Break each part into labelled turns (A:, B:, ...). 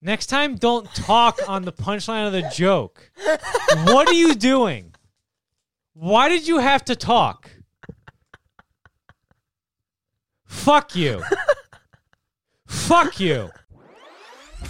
A: Next time, don't talk on the punchline of the joke. What are you doing? Why did you have to talk? Fuck you. Fuck you.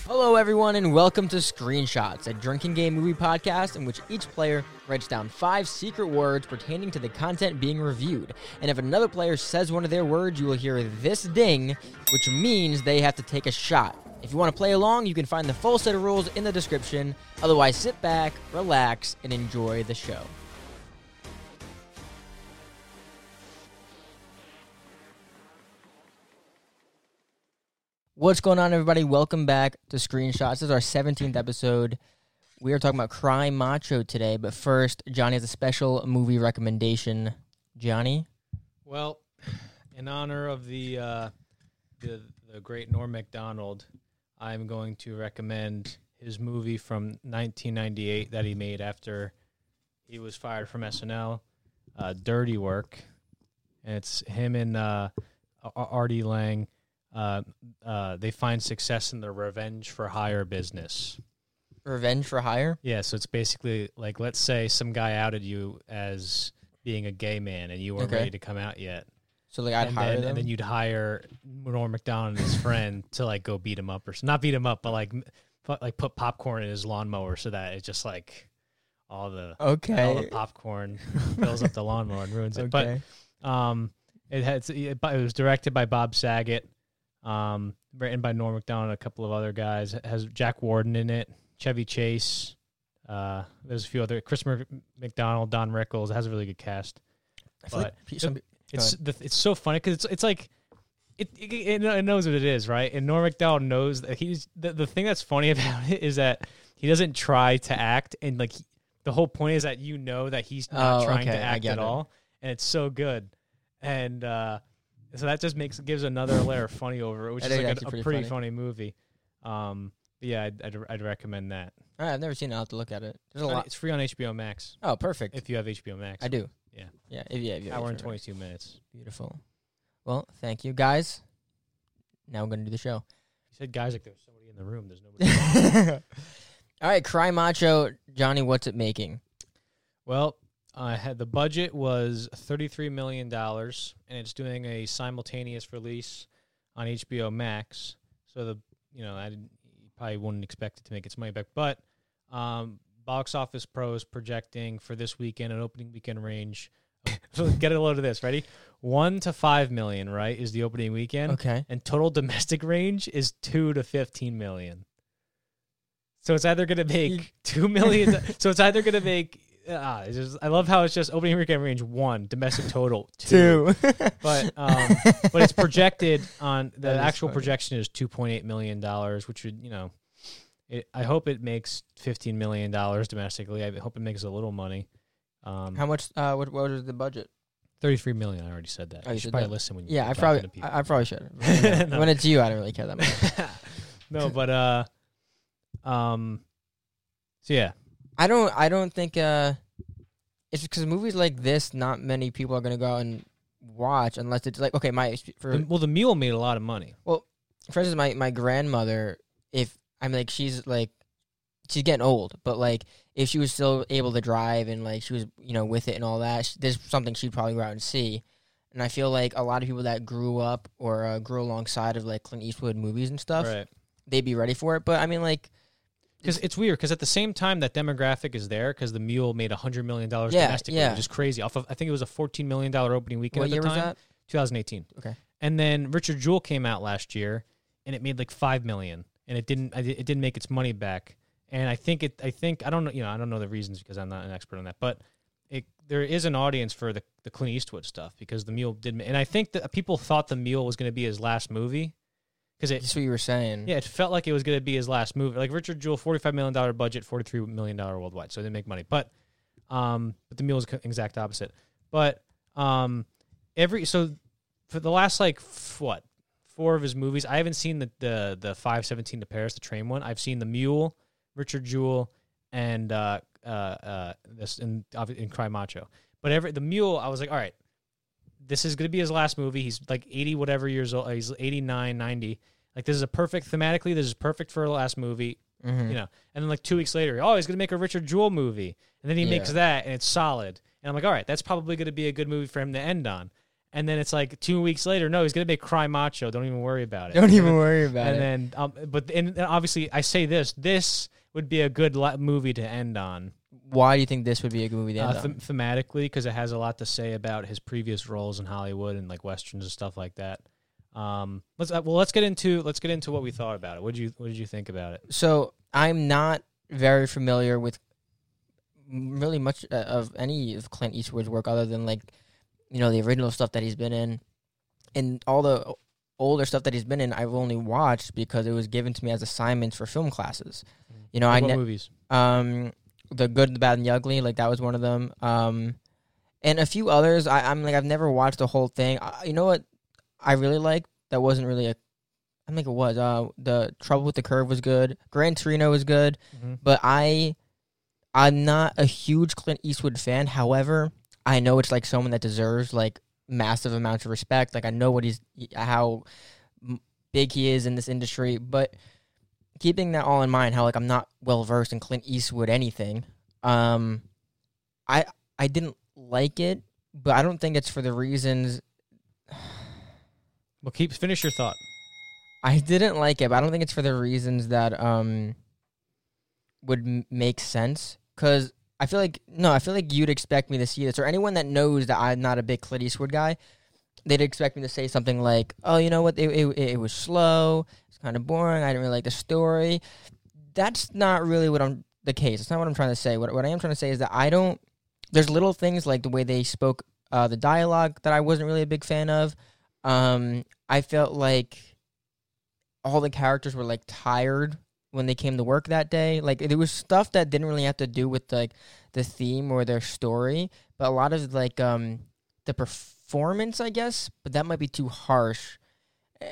B: Hello, everyone, and welcome to Screenshots, a drinking game movie podcast in which each player writes down five secret words pertaining to the content being reviewed. And if another player says one of their words, you will hear this ding, which means they have to take a shot. If you want to play along, you can find the full set of rules in the description. Otherwise, sit back, relax, and enjoy the show. What's going on, everybody? Welcome back to Screenshots. This is our 17th episode. We are talking about Cry Macho today, but first, Johnny has a special movie recommendation. Johnny?
A: Well, in honor of the uh, the, the great Norm Macdonald, I'm going to recommend his movie from 1998 that he made after he was fired from SNL, uh, Dirty Work. And it's him and uh, Artie Lange. Uh, uh, they find success in the revenge for hire business.
B: Revenge for Hire?
A: Yeah, so it's basically like let's say some guy outed you as being a gay man and you weren't
B: Okay.
A: ready to come out yet.
B: So, like, I'd
A: and,
B: hire
A: then,
B: them?
A: and then you'd hire Norm Macdonald and his friend to like go beat him up or not beat him up, but like put, like put popcorn in his lawnmower so that it's just like all the
B: okay all
A: the popcorn fills up the lawnmower and ruins it.
B: okay.
A: But um, it had it, it was directed by Bob Saget, um, written by Norm Macdonald and a couple of other guys. It has Jack Warden in it, Chevy Chase. Uh, there's a few other Christopher McDonald, Don Rickles. It has a really good cast.
B: I feel
A: but
B: pe- some,
A: It's the, it's so funny because it's it's like it, it it knows what it is, right? And Norm Macdonald knows that he's the, the thing that's funny about it is that he doesn't try to act, and like he- the whole point is that you know that he's not
B: Oh,
A: trying
B: okay,
A: to
B: I
A: act
B: get
A: at
B: it.
A: all, and it's so good, and uh, so that just makes gives another layer of funny over it, which
B: That
A: is
B: is
A: like
B: actually
A: a, a
B: pretty
A: pretty
B: funny.
A: funny movie. Um, but yeah, I'd, I'd I'd recommend that.
B: All right, I've never seen it. I'll have to look at it. There's a lot.
A: It's free on HBO Max
B: Oh, perfect.
A: if you have HBO Max.
B: I do.
A: Yeah.
B: Yeah. If, yeah. If you
A: Hour and
B: HBO.
A: twenty two minutes.
B: Beautiful. Well, thank you, guys. Now we're going to do the show.
A: You said guys like there's somebody in the room. There's nobody.
B: All right, Cry Macho. Johnny, what's it making?
A: Well, I had the budget was thirty-three million dollars, and it's doing a simultaneous release on HBO Max. So the you know I didn't, you probably wouldn't expect it to make its money back, but um, Box Office Pro is projecting for this weekend an opening weekend range. so get a load of this. Ready? One to five million. Right is the opening weekend,
B: Okay.
A: and total domestic range is two to fifteen million. So it's either going to make two million. so it's either going to make. It's just, I love how it's just opening weekend range one, domestic total two. But um, but it's projected on the
B: That
A: actual projection is two point eight million dollars, which would you know, it, I hope it makes fifteen million dollars domestically. I hope it makes a little money. Um,
B: How much? Uh, what, what was the budget?
A: thirty-three million. I already said that.
B: Oh,
A: you
B: you
A: should probably
B: that?
A: listen when you
B: Yeah, I probably. I, I probably should.
A: No.
B: When it's you, I don't really care that much.
A: no, but uh, um, so yeah,
B: I don't. I don't think. Uh, it's because movies like this, not many people are gonna go out and watch unless it's like okay, my for
A: well, the mule made a lot of money.
B: Well, for instance, my my grandmother, if I'm like she's like she's getting old, but like if she was still able to drive and like she was you know with it and all that, there's something she'd probably go out and see. And I feel like a lot of people that grew up or uh, grew alongside of like Clint Eastwood movies and stuff,
A: Right.
B: they'd be ready for it. But I mean, like,
A: Because it's weird. Because at the same time, that demographic is there. Because the Mule made hundred million dollars
B: Yeah,
A: domestically,
B: yeah.
A: which is crazy. Off of, I think it was a fourteen million dollar opening weekend
B: what
A: at the
B: year
A: time.
B: was that?
A: 2018.
B: Okay.
A: And then Richard Jewell came out last year, and it made like five million, and it didn't. It didn't make its money back. And I think it. I think I don't know. You know, I don't know the reasons because I'm not an expert on that. But it there is an audience for the the Clint Eastwood stuff because the Mule did. And I think that people thought the Mule was going to be his last movie because it
B: That's what you were saying.
A: yeah, it felt like it was going to be his last movie. Like Richard Jewell, forty-five million dollar budget, forty-three million dollar worldwide, so it didn't make money. But, um, but the Mule is exact opposite. But, um, every so for the last like f- what four of his movies, I haven't seen the the the five seventeen to Paris, the train one. I've seen the Mule, Richard Jewell, and uh uh uh this and in Cry Macho. But every the Mule, I was like, all right, this is going to be his last movie. He's like eighty whatever years old. He's 89, 90 Like this is a perfect thematically. This is perfect for a last movie.
B: Mhm.
A: You know, and then like two weeks later, oh, he's gonna make a Richard Jewell movie, and then he makes that, and it's solid. And I'm like, all right, that's probably gonna be a good movie for him to end on. And then it's like two weeks later, no, he's gonna make Cry Macho. Don't even worry about it.
B: Don't even worry about
A: and
B: it.
A: And then, um, but and and obviously, I say this: this would be a good movie to end on,
B: Why do you think this would be a good movie to
A: uh,
B: end on?
A: them- thematically, because it has a lot to say about his previous roles in Hollywood and like westerns and stuff like that. Um, let's uh, well, let's get into let's get into what we thought about it. What did you what did you think about it?
B: So I'm not very familiar with really much uh, of any of Clint Eastwood's work other than like you know the original stuff that he's been in, and all the older stuff that he's been in. I've only watched because it was given to me as assignments for film classes. You know, I
A: what
B: ne-
A: movies?
B: um the good, the bad, and the ugly. Like that was one of them. Um, and a few others. I, I'm like I've never watched the whole thing. I, you know what? I really liked that wasn't really a. I think it was. Uh, the Trouble with the Curve was good. Gran Torino was good,
A: Mhm.
B: but I, I'm not a huge Clint Eastwood fan. However, I know it's like someone that deserves like massive amounts of respect. Like I know what he's how big he is in this industry, but keeping that all in mind, how like I'm not well versed in Clint Eastwood anything, um, I I didn't like it, but I don't think it's for the reasons
A: Well, keep finish your thought.
B: I didn't like it, but I don't think it's for the reasons that um would m- make sense. Because I feel like no, I feel like you'd expect me to see this, or anyone that knows that I'm not a big Clint Eastwood guy, they'd expect me to say something like, "Oh, you know what? It it, it was slow. It's kind of boring. I didn't really like the story." That's not really what I'm the case. It's not what I'm trying to say. What what I am trying to say is that I don't. There's little things like the way they spoke, uh, the dialogue that I wasn't really a big fan of. Um, I felt like all the characters were like tired when they came to work that day. Like there was stuff that didn't really have to do with like the theme or their story, but a lot of like um the performance, I guess. But that might be too harsh. Eh,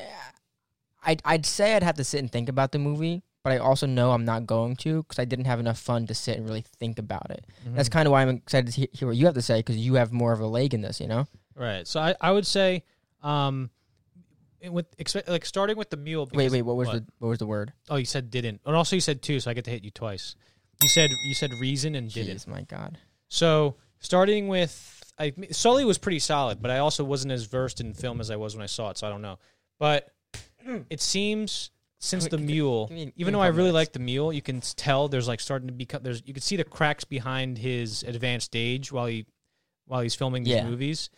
B: I'd I'd say I'd have to sit and think about the movie, but I also know I'm not going to because I didn't have enough fun to sit and really think about it. That's
A: Mhm.
B: kind of why I'm excited to hear what you have to say because you have more of a leg in this. You know?
A: right. So I, I would say, um, with like starting with the mule.
B: Wait,
A: because-
B: wait. What was the what was the word?
A: Oh, you said didn't, and also you said two, so I get to hit you twice. You said you said reason and didn't.
B: Jeez, my God.
A: So starting with, I Sully was pretty solid, but I also wasn't as versed in film as I was when I saw it, so I don't know. But it seems since
B: Wait,
A: the mule,
B: me-
A: even though I really
B: minutes.
A: like the mule, you can tell there's like starting to become there's you can see the cracks behind his advanced age while he while he's filming these
B: Yeah.
A: movies,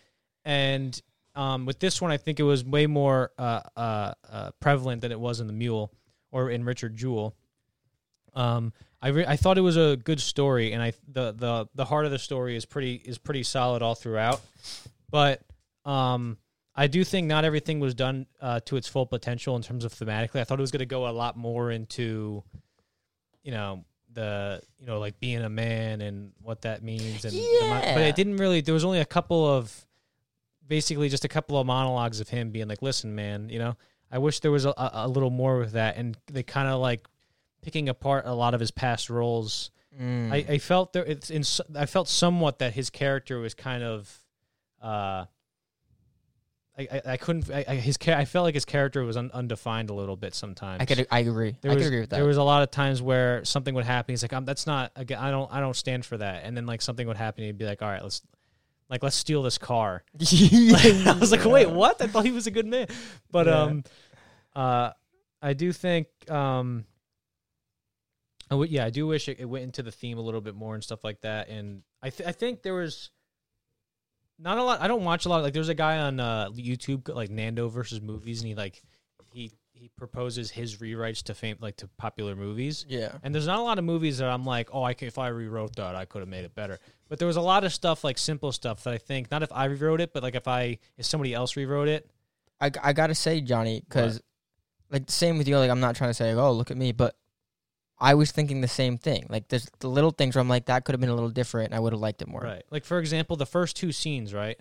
A: and um, with this one, I think it was way more uh, uh, uh, prevalent than it was in the mule or in Richard Jewell. Um, I re- I thought it was a good story, and I the the the heart of the story is pretty is pretty solid all throughout. But um, I do think not everything was done uh, to its full potential in terms of thematically. I thought it was going to go a lot more into, you know, the you know like being a man and what that means, and the but it didn't really. There was only a couple of, basically just a couple of monologues of him being like, "Listen, man, you know." I wish there was a, a, little more with that, and they kind of like picking apart a lot of his past roles.
B: Mm.
A: I, I felt there. It's in. I felt somewhat that his character was kind of. Uh, I, I, I couldn't. I, I, his I felt like his character was un, undefined a little bit sometimes.
B: I could I agree.
A: There
B: I
A: was,
B: could agree with that.
A: There was a lot of times where something would happen. He's like, um, "That's not. I don't. I don't stand for that." And then like something would happen. He'd be like, "All right, let's, like, let's steal this car." I was like, "Wait, what?" I thought he was a good man, but
B: Yeah.
A: um, uh, I do think um, I would, yeah, I do wish it, it went into the theme a little bit more and stuff like that. And I th- I think there was not a lot. I don't watch a lot. Like there's a guy on uh, YouTube like Nando versus movies, and he like he proposes his rewrites to fame like to popular movies.
B: yeah.
A: And there's not a lot of movies that I'm like, oh, I can, if I rewrote that, I could have made it better. But there was a lot of stuff like simple stuff that I think not if I rewrote it, but like if I if somebody else rewrote it.
B: I, I gotta say, Johnny, because like the same with you. Like I'm not trying to say, oh, look at me, but I was thinking the same thing. Like there's the little things where I'm like, that could have been a little different. and I would have liked it more.
A: Right. Like for example, the first two scenes, right?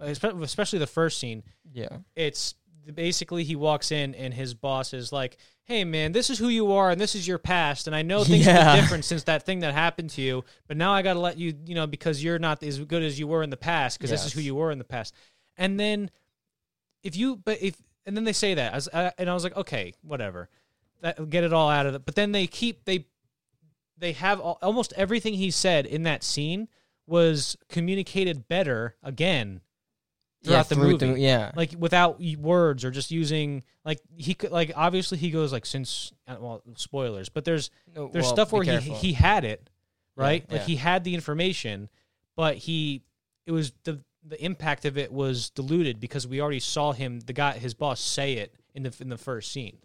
A: Especially the first scene,
B: Yeah.
A: it's basically he walks in and his boss is like, "Hey man, this is who you are and this is your past, and I know things
B: Yeah.
A: have been different since that thing that happened to you, but now I got to let you, you know, because you're not as good as you were in the past because this is who you were in the past." And then if you but if and then they say that, as, uh, and I was like, okay, whatever, that get it all out of it. But then they keep they they have all, almost everything he said in that scene was communicated better again throughout
B: yeah,
A: the movie
B: yeah.
A: like without words or just using like he could like obviously he goes like since uh, well spoilers but there's there's
B: well,
A: stuff where he he had it right
B: Yeah,
A: like
B: yeah.
A: he had the information but he it was the the impact of it was diluted because we already saw him the guy his boss say it in the in the first scene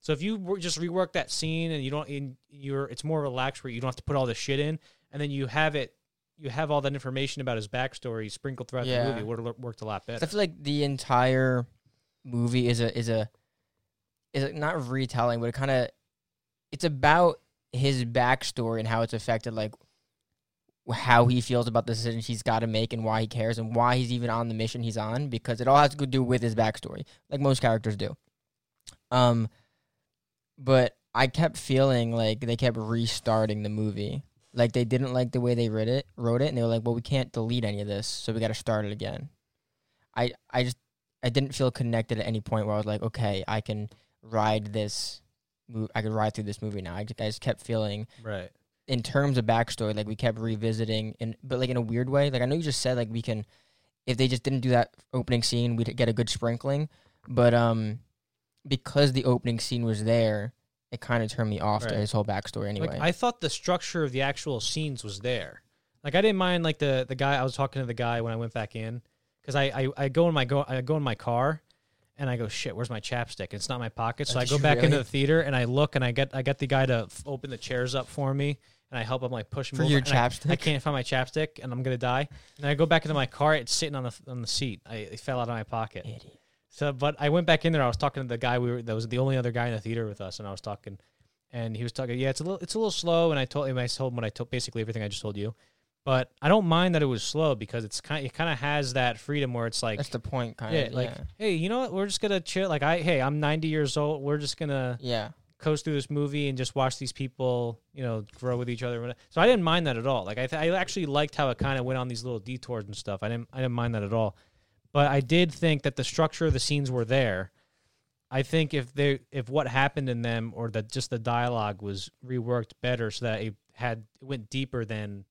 A: so if you were just rework that scene and you don't in you're it's more relaxed where you don't have to put all the shit in and then you have it you have all that information about his backstory sprinkled throughout
B: Yeah.
A: the movie it would have worked a lot better
B: I feel like the entire movie is a is a is a, not retelling, but it kind of it's about his backstory and how it's affected like how he feels about the decisions he's got to make and why he cares and why he's even on the mission he's on because it all has to do with his backstory, like most characters do. Um, but I kept feeling like they kept restarting the movie. Like they didn't like the way they wrote it, wrote it, and they were like, "Well, we can't delete any of this, so we got to start it again." I I just I didn't feel connected at any point where I was like, "Okay, I can ride this. I could ride through this movie now." I just, I just kept feeling
A: right
B: in terms of backstory, like we kept revisiting, and but like in a weird way. Like I know you just said like we can, if they just didn't do that opening scene, we'd get a good sprinkling. But um, because the opening scene was there, it kind of turned me off to his whole backstory anyway.
A: Like I thought the structure of the actual scenes was there. Like I didn't mind like the the guy I was talking to the guy when I went back in because I, I I go in my go I go in my car and I go shit where's my chapstick it's not in my pocket so
B: Oh,
A: I go back into the theater and I look and I get I get the guy to f- open the chairs up for me and I help him like push him
B: For
A: over,
B: your
A: and I-
B: chapstick?
A: I, can't find my chapstick and I'm gonna die and I go back into my car it's sitting on the on the seat I it fell out of my pocket
B: Idiot.
A: So, but I went back in there. I was talking to the guy we were that was the only other guy in the theater with us, and I was talking, and he was talking. Yeah, it's a little, it's a little slow. And I told him, I told him what I told basically everything I just told you, but I don't mind that it was slow because it's kind, it kind of has that freedom where it's like,
B: That's the point, kind
A: yeah,
B: of.
A: like,
B: yeah.
A: hey, you know what? We're just gonna chill. Like, I, hey, I'm 90 years old. We're just gonna
B: yeah.
A: coast through this movie and just watch these people, you know, grow with each other. So I didn't mind that at all. Like I, th- I actually liked how it kind of went on these little detours and stuff. I didn't, I didn't mind that at all. But I did think that the structure of the scenes were there. I think if they, if what happened in them or that just the dialogue was reworked better so that it had it went deeper than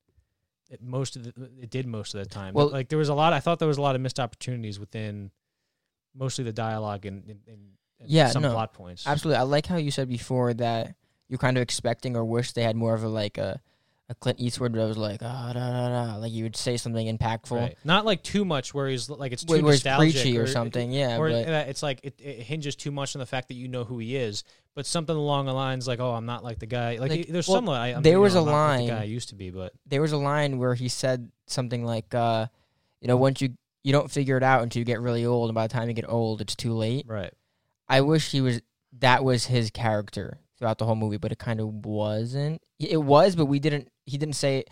A: it most of the, it did most of the time.
B: Well-
A: like there was a lot. I thought there was a lot of missed opportunities within mostly the dialogue and, and, and
B: Yeah,
A: some
B: no,
A: plot points.
B: Absolutely. I like how you said before that you're kind of expecting or wish they had more of a like a, a Clint Eastwood that was like ah da da da like you would say something impactful.
A: Right. Not like too much where he's like it's too
B: Where,
A: nostalgic
B: preachy or, something, yeah.
A: or
B: but
A: it's like it, it hinges too much on the fact that you know who he is, but something along the lines like, "Oh, I'm not like the guy." Like,
B: Like,
A: there's
B: well,
A: some I, I'm,
B: there was
A: know,
B: a
A: not like
B: line-
A: the guy I used to be, but
B: there was a line where he said something like, uh, you know, once you you don't figure it out until you get really old, and by the time you get old, it's too late.
A: right,
B: I wish he was that was his character throughout the whole movie, but it kind of wasn't. It was, but we didn't. He didn't say.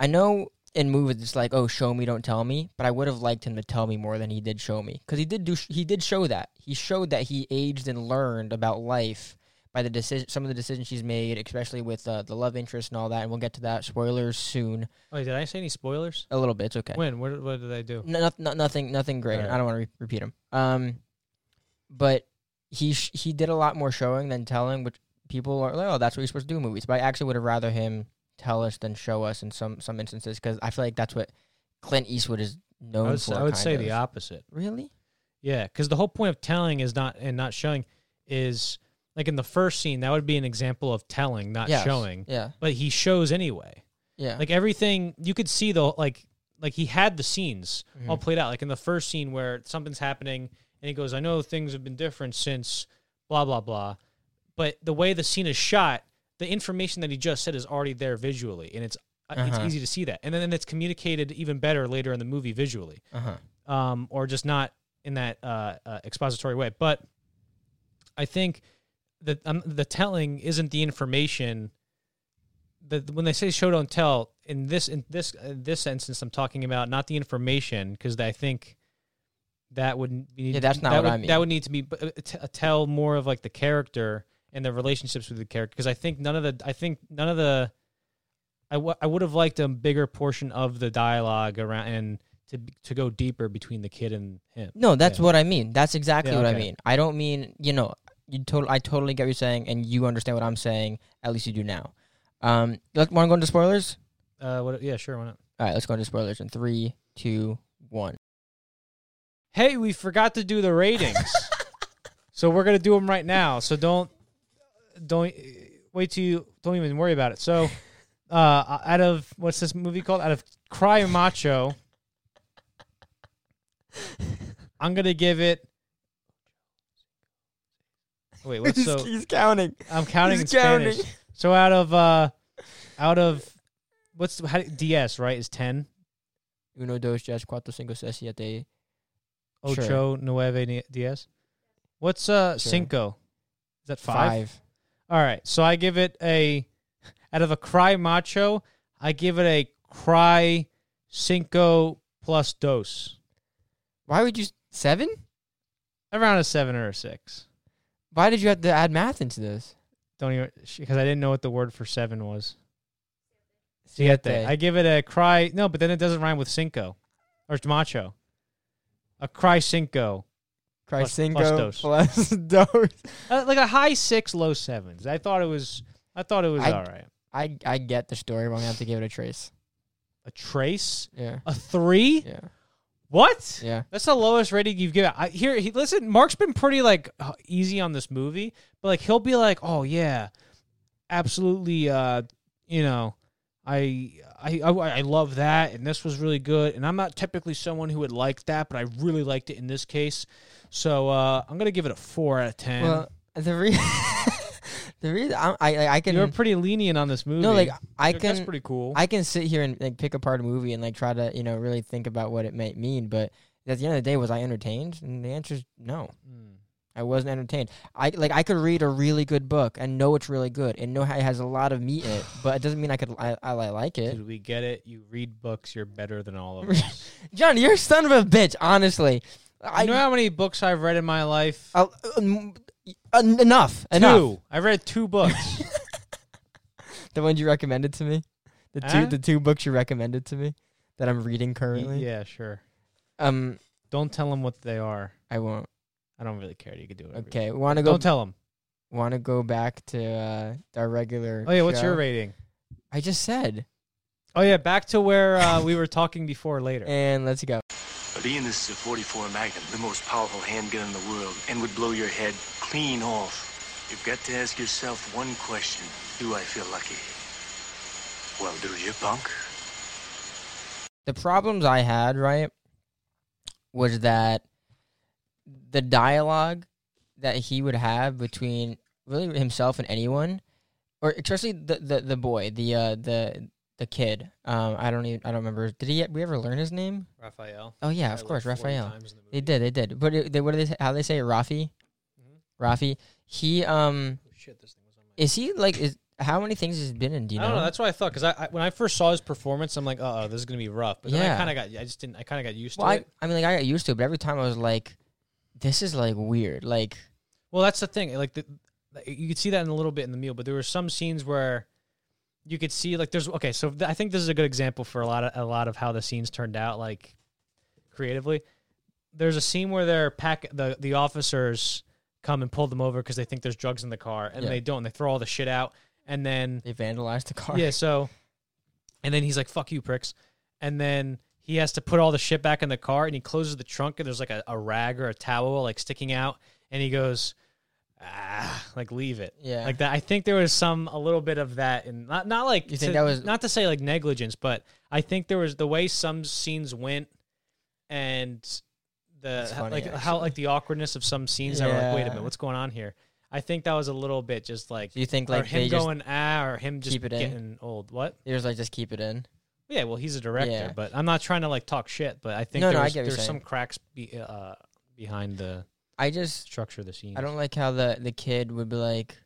B: I know in movies it's like, oh, show me, don't tell me. But I would have liked him to tell me more than he did show me, because he did do. He did show that. He showed that he aged and learned about life by the decision, some of the decisions she's made, especially with uh, the love interest and all that. And we'll get to that. Spoilers soon.
A: Wait, did I say any spoilers?
B: A little bit. It's okay.
A: When? What, what did I do?
B: No, no, no- nothing, nothing great.
A: Alright.
B: I don't want to re- repeat him. Um, but he sh- he did a lot more showing than telling, which people are like, oh, that's what you're supposed to do in movies. But I actually would have rather him tell us than show us in some some instances because I feel like that's what Clint Eastwood is known
A: I would,
B: for.
A: say, I would say
B: of.
A: the opposite.
B: Really?
A: Yeah, because the whole point of telling is not and not showing is like in the first scene that would be an example of telling, not
B: Yes.
A: showing.
B: Yeah.
A: But he shows anyway.
B: Yeah.
A: Like everything you could see the like like he had the scenes all
B: Mhm.
A: played out. Like in the first scene where something's happening and he goes, I know things have been different since blah blah blah. But the way the scene is shot, the information that he just said is already there visually, and it's uh it's
B: Uh-huh.
A: easy to see that. And then it's communicated even better later in the movie visually,
B: uh huh.
A: um, or just not in that uh, uh, expository way. But I think that um, the telling isn't the information. The, when they say show don't tell in this in this uh, this instance, I'm talking about not the information because I think that would be
B: Yeah, that's not
A: that
B: what
A: would,
B: I mean.
A: That would need to be uh, t- uh, tell more of like the character and the relationships with the character because I think none of the I think none of the I, w- I would have liked a bigger portion of the dialogue around and to to go deeper between the kid and him.
B: No, that's
A: Yeah.
B: what I mean. That's exactly
A: Yeah,
B: what I mean. I don't mean you know. You total. I totally get what you're saying, and you understand what I'm saying. At least you do now. Um, you like, want to go into spoilers?
A: Uh, what? Yeah, sure. Why not?
B: All right, let's go into spoilers in three, two, one.
A: Hey, we forgot to do the ratings, so we're gonna do them right now. So don't don't wait till you don't even worry about it. So, uh, out of what's this movie called? Out of Cry Macho, I'm gonna give it. Wait, what's so?
B: he's counting.
A: I'm counting
B: he's
A: in Spanish.
B: counting.
A: So out of uh, out of what's how, DS right is ten.
B: Uno, dos, tres, cuatro, cinco, seis, siete.
A: Ocho,
B: Sure.
A: nueve, ni- diez. What's uh
B: Sure.
A: cinco? Is that five?
B: Five.
A: All right. So I give it a out of a cry macho, I give it a cry cinco plus dos.
B: Why would you seven?
A: Around a seven or a six.
B: Why did you have to add math into this?
A: Don't even because I didn't know what the word for seven was. Siete. I give it a cry. No, but then it doesn't rhyme with cinco or macho. A cry cinco.
B: Cry
A: plus-
B: cinco
A: plus dos.
B: plus dos.
A: Uh, like a high six, low sevens. I thought it was. I thought it was
B: I-
A: all right.
B: I I get the story, but I'm gonna have to give it a trace.
A: A trace,
B: Yeah.
A: a three.
B: Yeah.
A: What?
B: Yeah.
A: That's the lowest rating you've given. I here. He, listen, Mark's been pretty like uh, easy on this movie, but like he'll be like, "Oh yeah, absolutely." Uh, you know, I, I I I love that, and this was really good. And I'm not typically someone who would like that, but I really liked it in this case. So uh, I'm gonna give it a four out of ten.
B: Well, the re- the reason I I, I can
A: You're pretty lenient on this movie.
B: no like I
A: Like, that's
B: can
A: pretty cool.
B: I can sit here and like pick apart a movie and like try to you know really think about what it might mean, but at the end of the day, was I entertained? And the answer is no.
A: Mm.
B: I wasn't entertained. I like I could read a really good book and know it's really good and know how it has a lot of meat in it, but it doesn't mean I could I, I like it.
A: Did we get it? You read books. You're better than all of us.
B: John, you're a son of a bitch. Honestly, I
A: you know how many books I've read in my life?
B: uh, um, en- enough. Enough.
A: Two. I read two books.
B: The ones you recommended to me, the two
A: Huh?
B: the two books you recommended to me that I'm reading currently.
A: yeah, sure.
B: Um,
A: Don't tell them what they are.
B: I won't.
A: I don't really care. You can do it.
B: Okay, want to go?
A: Don't tell them.
B: Want to go back to uh, our regular?
A: Oh yeah, what's your rating?
B: I just said,
A: Oh yeah, back to where uh, we were talking before. Later.
B: and let's go.
C: But Ian, this is a 44 Magnum, the most powerful handgun in the world, and would blow your head clean off. You've got to ask yourself one question. Do I feel lucky? Well, do you, punk?
B: the problems I had, right, was that the dialogue that he would have between really himself and anyone, or especially the the, the boy, the uh the the kid. Um, I don't even I don't remember. Did he we ever learn his name?
A: Rafael.
B: Oh yeah, of course, Rafael. They did, they did. But it, they, what do they say, how they say it? Rafi,
A: Mhm.
B: Rafi. He um
A: Shit, this thing was on my.
B: is he like is how many things has he been in? Do you
A: I
B: know?
A: don't know. That's what I thought because I, I when I first saw his performance, I'm like, oh, this is gonna be rough. But then I kind of got. I just didn't. I kind of got used
B: well,
A: to
B: I,
A: it.
B: I mean, like I got used to it, but every time I was like, this is like weird. Like
A: Well, that's the thing. Like the, you could see that in a little bit in the Mule, but there were some scenes where you could see like there's okay. So th- I think this is a good example for a lot of a lot of how the scenes turned out, like creatively. There's a scene where they're pack the the officers come and pull them over because they think there's drugs in the car, and
B: Yeah.
A: they don't. And They throw all the shit out, and then
B: they vandalized the car.
A: yeah, so and then he's like, "Fuck you, pricks," and then he has to put all the shit back in the car, and he closes the trunk, and there's like a, a rag or a towel like sticking out, and he goes, "Ah, like leave it."
B: Yeah.
A: like that. I think there was some a little bit of that, and not not like
B: You think that was-
A: not to say like negligence, but I think there was the way some scenes went, and the
B: funny,
A: like how like the awkwardness of some scenes that were like, wait a minute, what's going on here? I think that was a little bit just like
B: you think like
A: him going ah, or him just
B: keep it in?
A: old. What?
B: they just like just keep it in?
A: Yeah, well, he's a director,
B: Yeah.
A: but I'm not trying to like talk shit. But I think
B: No, no, I
A: there's,
B: get what you're
A: there's some
B: saying.
A: cracks be, uh, behind the
B: I just
A: structure of the scene.
B: I don't like how the the kid would be like,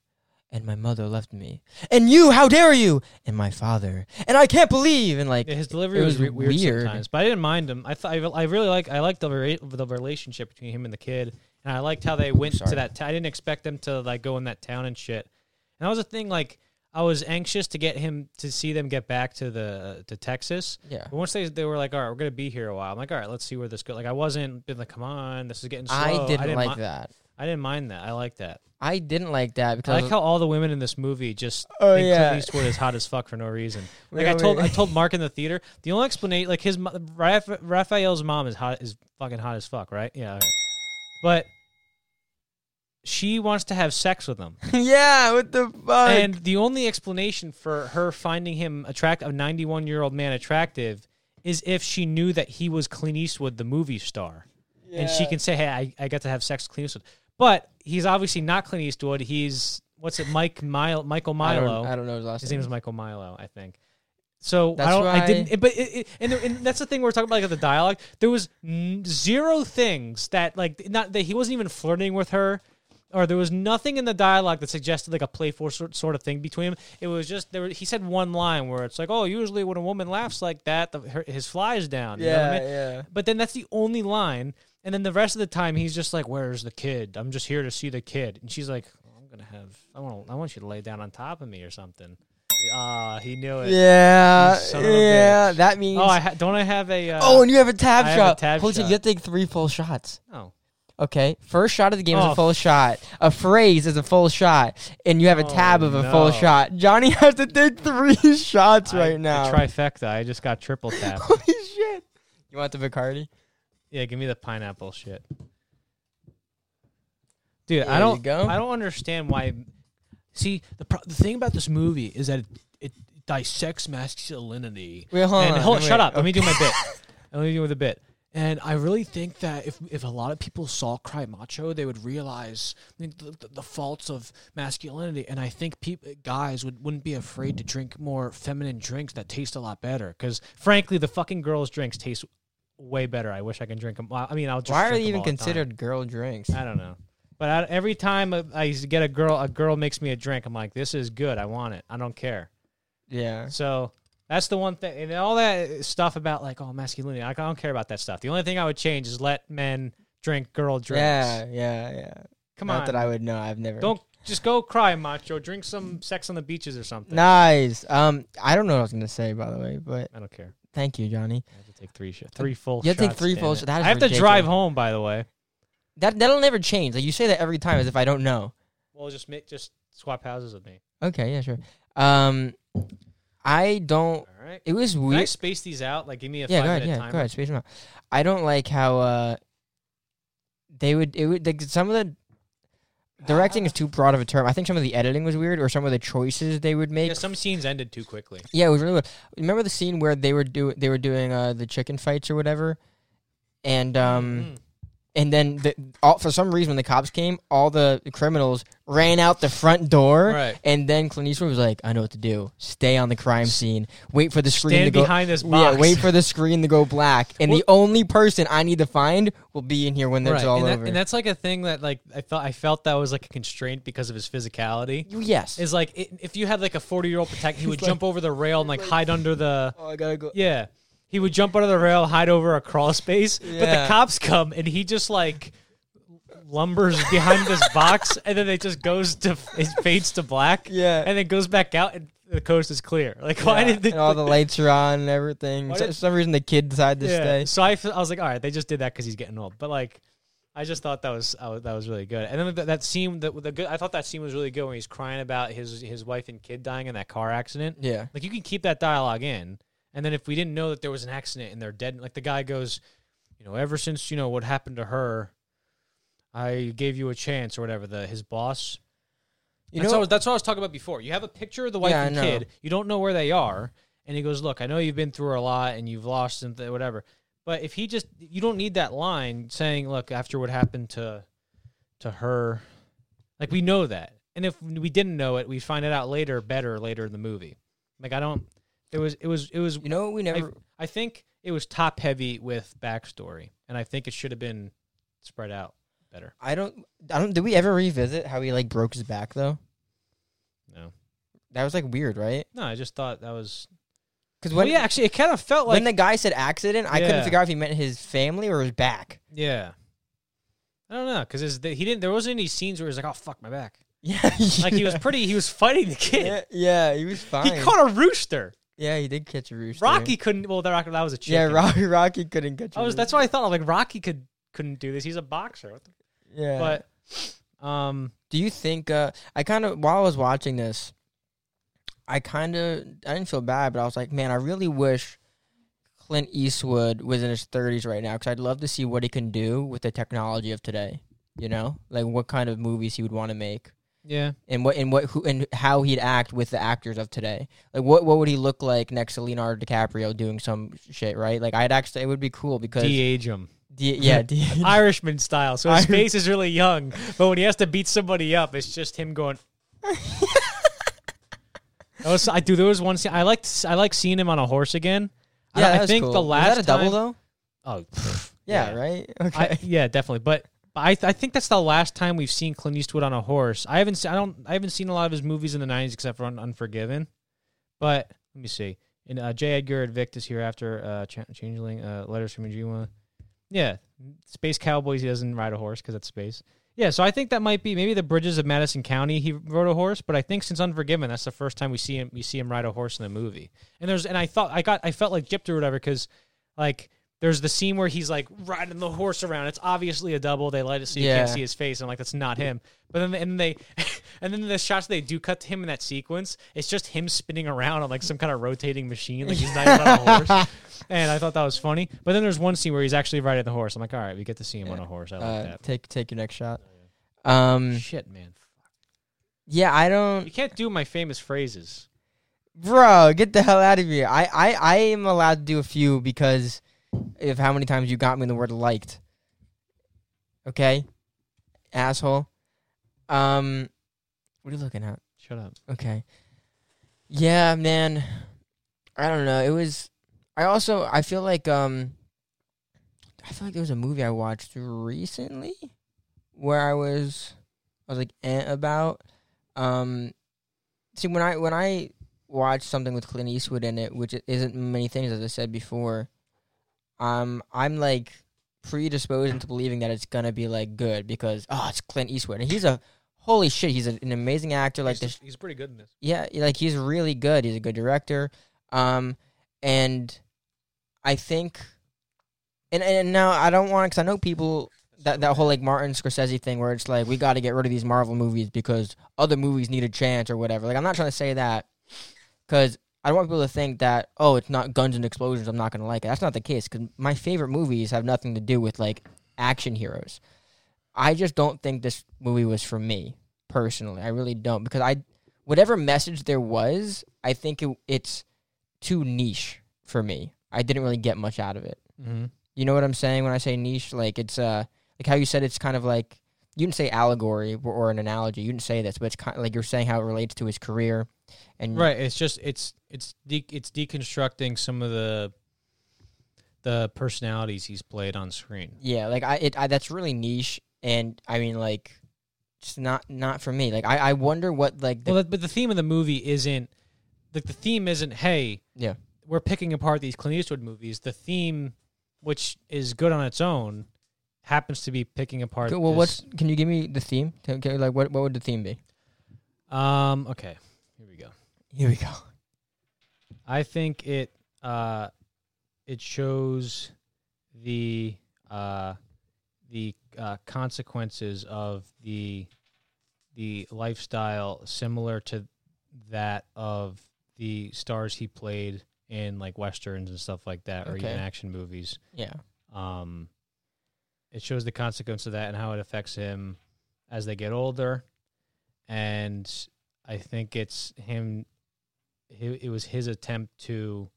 B: and my mother left me, and you, how dare you, and my father, and I can't believe, and like
A: Yeah, his delivery
B: it
A: was,
B: was
A: re- weird,
B: weird.
A: sometimes, but I didn't mind him. I thought I, I really like I liked the re- the relationship between him and the kid, and I liked how they went
B: Sorry.
A: to that. I didn't expect them to like go in that town and shit. And that was a thing. Like I was anxious to get him to see them get back to the to Texas.
B: Yeah.
A: But once they they were like, all right, we're gonna be here a while. I'm like, all right, let's see where this goes. Like I wasn't been like, come on, this is getting slow.
B: I didn't, like
A: mi-
B: that.
A: I didn't mind that. I like that.
B: I didn't like that because
A: I like how all the women in this movie just
B: Oh,
A: think
B: yeah.
A: Clint Eastwood is hot as fuck for no reason. Like I told I told Mark in the theater, the only explanation like his Rafael's mom is hot is fucking hot as fuck, right? Yeah. okay. But she wants to have sex with him.
B: yeah, what the fuck?
A: And the only explanation for her finding him attract a 91 year old man attractive is if she knew that he was Clint Eastwood, the movie star, and she can say, "Hey, I, I got to have sex with Clint Eastwood." But he's obviously not Clint Eastwood. He's what's it, Mike Milo, Michael
B: I
A: Milo.
B: don't, I don't know his last
A: His
B: name.
A: name is Michael Milo, I think. So
B: That's
A: I don't. I didn't. it- but it, it, and, and that's the thing we're talking about, like the dialogue. There was n- zero things that like not that he wasn't even flirting with her, or there was nothing in the dialogue that suggested like a playful sort, sort of thing between them. It was just there. He said one line where it's like, "Oh, usually when a woman laughs like that, the, her, his flies down." You know what I
B: Yeah,
A: mean?
B: yeah.
A: But then that's the only line. And then the rest of the time, he's just like, "Where's the kid? I'm just here to see the kid." And she's like, "Oh, "I'm gonna have. I want. I want you to lay down on top of me or something." Ah, he knew it.
B: Yeah,
A: You son of a
B: yeah. That means.
A: Oh, I ha- don't. I have a. Uh,
B: oh, and you have a tab
A: I have a
B: shot.
A: tab
B: Holy
A: shot.
B: you have to take three full shots.
A: oh.
B: Okay, first shot of the game is
A: Oh,
B: a full shot. A phrase is a full shot, and you have a oh, tab
A: Oh,
B: of a full shot. Johnny has to take three shots
A: I-
B: right now.
A: Trifecta. I just got triple tap.
B: Holy shit! You want the Bacardi?
A: yeah, give me the pineapple shit. Dude,
B: There
A: I don't.
B: go.
A: I don't understand why. See, the pro- the thing about this movie is that it, it dissects masculinity.
B: Wait, hold
A: and
B: on,
A: hold,
B: wait,
A: shut up. Let me do my bit. Let me do with a bit. And I really think that if if a lot of people saw Cry Macho, they would realize the, the, the faults of masculinity. And I think peop guys would wouldn't be afraid to drink more feminine drinks that taste a lot better. Because frankly, the fucking girls' drinks taste way better. I wish I can drink them. I mean, I'll just
B: Why are they even
A: all the
B: considered girl drinks?
A: I don't know. But I, every time I, I get a girl, a girl makes me a drink. I'm like, this is good. I want it. I don't care.
B: Yeah.
A: So that's the one thing, and all that stuff about like oh masculinity. I don't care about that stuff. The only thing I would change is let men drink girl drinks.
B: Yeah, yeah, yeah.
A: Come
B: Not
A: on,
B: that I would know. I've never.
A: don't just go cry, macho. Drink some sex on the beaches or something.
B: Nice. Um, I don't know what I was gonna say by the way, but
A: I don't care.
B: thank you, Johnny.
A: I have to take three shots. Three full.
B: You have to take
A: shots,
B: three
A: damn
B: full
A: it.
B: that is
A: I have to
B: ridiculous.
A: drive home. By the way,
B: That that'll never change. Like you say that every time as if I don't know.
A: well, just make just swap houses with me.
B: Okay, yeah, sure. Um, I don't.
A: All right.
B: It was weird.
A: Can I space these out? Like, give me a
B: Yeah,
A: five
B: go ahead.
A: minute
B: Yeah,
A: timer.
B: go ahead. Space them out. I don't like how uh they would. It would like some of the directing is too broad of a term. I think some of the editing was weird, or some of the choices they would make.
A: Yeah, some scenes ended too quickly.
B: Yeah, it was really weird. Remember the scene where they were do they were doing uh the chicken fights or whatever, and um.
A: Mm.
B: And then, the, all, for some reason, when the cops came, all the criminals ran out the front door.
A: Right.
B: And then Clint Eastwood was like, "I know what to do. Stay on the crime scene. Wait for the screen
A: Stand
B: to go
A: behind this box.
B: Yeah, wait for the screen to go black. And the only person I need to find will be in here when it's
A: Right,
B: all
A: and, that-
B: over.
A: and that's like a thing that like I felt I felt that was like a constraint because of his physicality.
B: yes.
A: Is like it, if you had like a forty year old protect, he would
B: like-
A: jump over the rail and like hide under the
B: oh, I gotta go.
A: yeah. He would jump under the rail, hide over a crawl space, but the
B: Yeah.
A: cops come and he just like lumbers behind this box, and then it just goes to it fades to black,
B: Yeah.
A: and then goes back out, and the coast is clear. Like why
B: Yeah,
A: did they?
B: and all the lights are on and everything.
A: Why
B: So,
A: did-
B: for some reason, the kid decided to
A: yeah.
B: stay.
A: So I, f- I was like, all right, they just did that because he's getting old. But like, I just thought that was, I was that was really good. And then that, that scene that the good, I thought that scene was really good when he's crying about his his wife and kid dying in that car accident.
B: Yeah.
A: Like you can keep that dialogue in, and then if we didn't know that there was an accident and they're dead, like the guy goes, you know, ever since you know what happened to her, I gave you a chance or whatever. The his boss.
B: You
A: that's,
B: know,
A: what, that's what I was talking about before. You have a picture of the wife
B: Yeah,
A: and kid. You don't know where they are, and he goes, "Look, I know you've been through a lot and you've lost and th- whatever." But if he just, you don't need that line saying, "Look, after what happened to, to her," like we know that, and if we didn't know it, we find it out later, better later in the movie. Like I don't. It was. It was. It was.
B: you know, we never.
A: I think it was top heavy with backstory, and I think it should have been spread out better.
B: I don't. I don't. Did we ever revisit how he like broke his back though?
A: No,
B: That was like weird, right?
A: no, I just thought that was.
B: Because
A: Well,
B: when
A: yeah, actually, it kind of felt like
B: when the guy said accident, I couldn't figure out if he meant his family or his back.
A: Yeah. I don't know because he didn't. There wasn't any scenes where he was like, "Oh fuck, my back."
B: Yeah,
A: Like he was pretty. He was fighting the kid.
B: Yeah, yeah, he was fine.
A: He caught a rooster.
B: Yeah, he did catch a rooster.
A: Rocky couldn't. Well, that, that was a chicken.
B: Yeah, Rocky, Rocky couldn't catch.
A: I was. That's
B: rooster.
A: why I thought. I'm like Rocky could couldn't do this. He's a boxer. What the,
B: Yeah.
A: But um,
B: Do you think? Uh, I kind of while I was watching this, I kind of I didn't feel bad, but I was like, man, I really wish Clint Eastwood was in his 30s right now because I'd love to see what he can do with the technology of today. You know, like what kind of movies he would want to make.
A: Yeah.
B: and what and what who and how he'd act with the actors of today. Like what what would he look like next to Leonardo DiCaprio doing some shit, right? Like I'd actually it would be cool because
A: De-age him.
B: D- yeah, D-
A: Irishman style. So his face is really young, but when he has to beat somebody up, it's just him going. Was, I do. There was one scene I liked. I like seeing him on a horse again. I,
B: yeah,
A: I
B: that's
A: think
B: cool.
A: the last
B: Was that a double
A: time-
B: though?
A: Oh, pff,
B: Yeah, right. Okay.
A: I, yeah, definitely. But but I I think that's the last time we've seen Clint Eastwood on a horse. I haven't se- I don't I haven't seen a lot of his movies in the '90s except for Un- Unforgiven. But let me see. And uh, J. Edgar Invictus Hereafter uh, Ch- Changeling, uh, Letters from Iwo Yeah, Space Cowboys. He doesn't ride a horse because that's space. Yeah, so I think that might be maybe the Bridges of Madison County. He rode a horse, but I think since Unforgiven, that's the first time we see him. We see him ride a horse in the movie. And there's and I thought I got I felt like gypped or whatever because like there's the scene where he's like riding the horse around. It's obviously a double. They light it so you can't see his face. I'm like, that's not him. But then and they and then the shots they do cut to him in that sequence, it's just him spinning around on like some kind of rotating machine, like he's not even on a horse. And I thought that was funny. But then there's one scene where he's actually riding the horse. I'm like, all right, we get to see him on a horse. I like
B: Uh,
A: that.
B: take take your next shot. Um,
A: Shit, man.
B: yeah, I don't,
A: You can't do my famous phrases.
B: bro. Get the hell out of here. I I I am allowed to do a few because of how many times you got me in the word liked. Okay, asshole. Um, what are you looking at?
A: Shut up.
B: Okay. Yeah, man. I don't know. It was I also I feel like um I feel like there was a movie I watched recently where I was I was like eh about um see when I when I watch something with Clint Eastwood in it, which isn't many things as I said before, um I'm like predisposed into believing that it's gonna be like good because oh it's Clint Eastwood and he's a holy shit he's a, an amazing actor like
A: he's,
B: this
A: he's pretty good in this.
B: yeah, like he's really good. He's a good director. Um, and I think, and and now I don't want because I know people that that whole like Martin Scorsese thing where it's like we got to get rid of these Marvel movies because other movies need a chance or whatever. Like I'm not trying to say that because I don't want people to think that oh it's not guns and explosions. I'm not gonna like it. That's not the case because my favorite movies have nothing to do with like action heroes. I just don't think this movie was for me personally. I really don't because I whatever message there was, I think it, it's too niche for me. I didn't really get much out of it.
A: Mm-hmm.
B: You know what I'm saying when I say niche? Like it's uh like how you said it's kind of like you didn't say allegory or, or an analogy. You didn't say this, but it's kind of like you're saying how it relates to his career. And
A: Right. It's just it's it's de- it's deconstructing some of the the personalities he's played on screen.
B: yeah, like I it I, that's really niche. And I mean like it's not not for me. Like I I wonder what like the,
A: Well, but the theme of the movie isn't like the theme isn't hey
B: yeah
A: we're picking apart these Clint Eastwood movies. The theme, which is good on its own, happens to be picking apart.
B: Well,
A: this-
B: what's can you give me the theme? Can- can- like what what would the theme be?
A: um okay? Here we go.
B: Here we go.
A: I think it uh it shows the uh the uh, consequences of the the lifestyle similar to that of the stars he played in like westerns and stuff like that or
B: Okay.
A: even action movies.
B: Yeah.
A: Um it shows the consequence of that and how it affects him as they get older and I think it's him it, it was his attempt to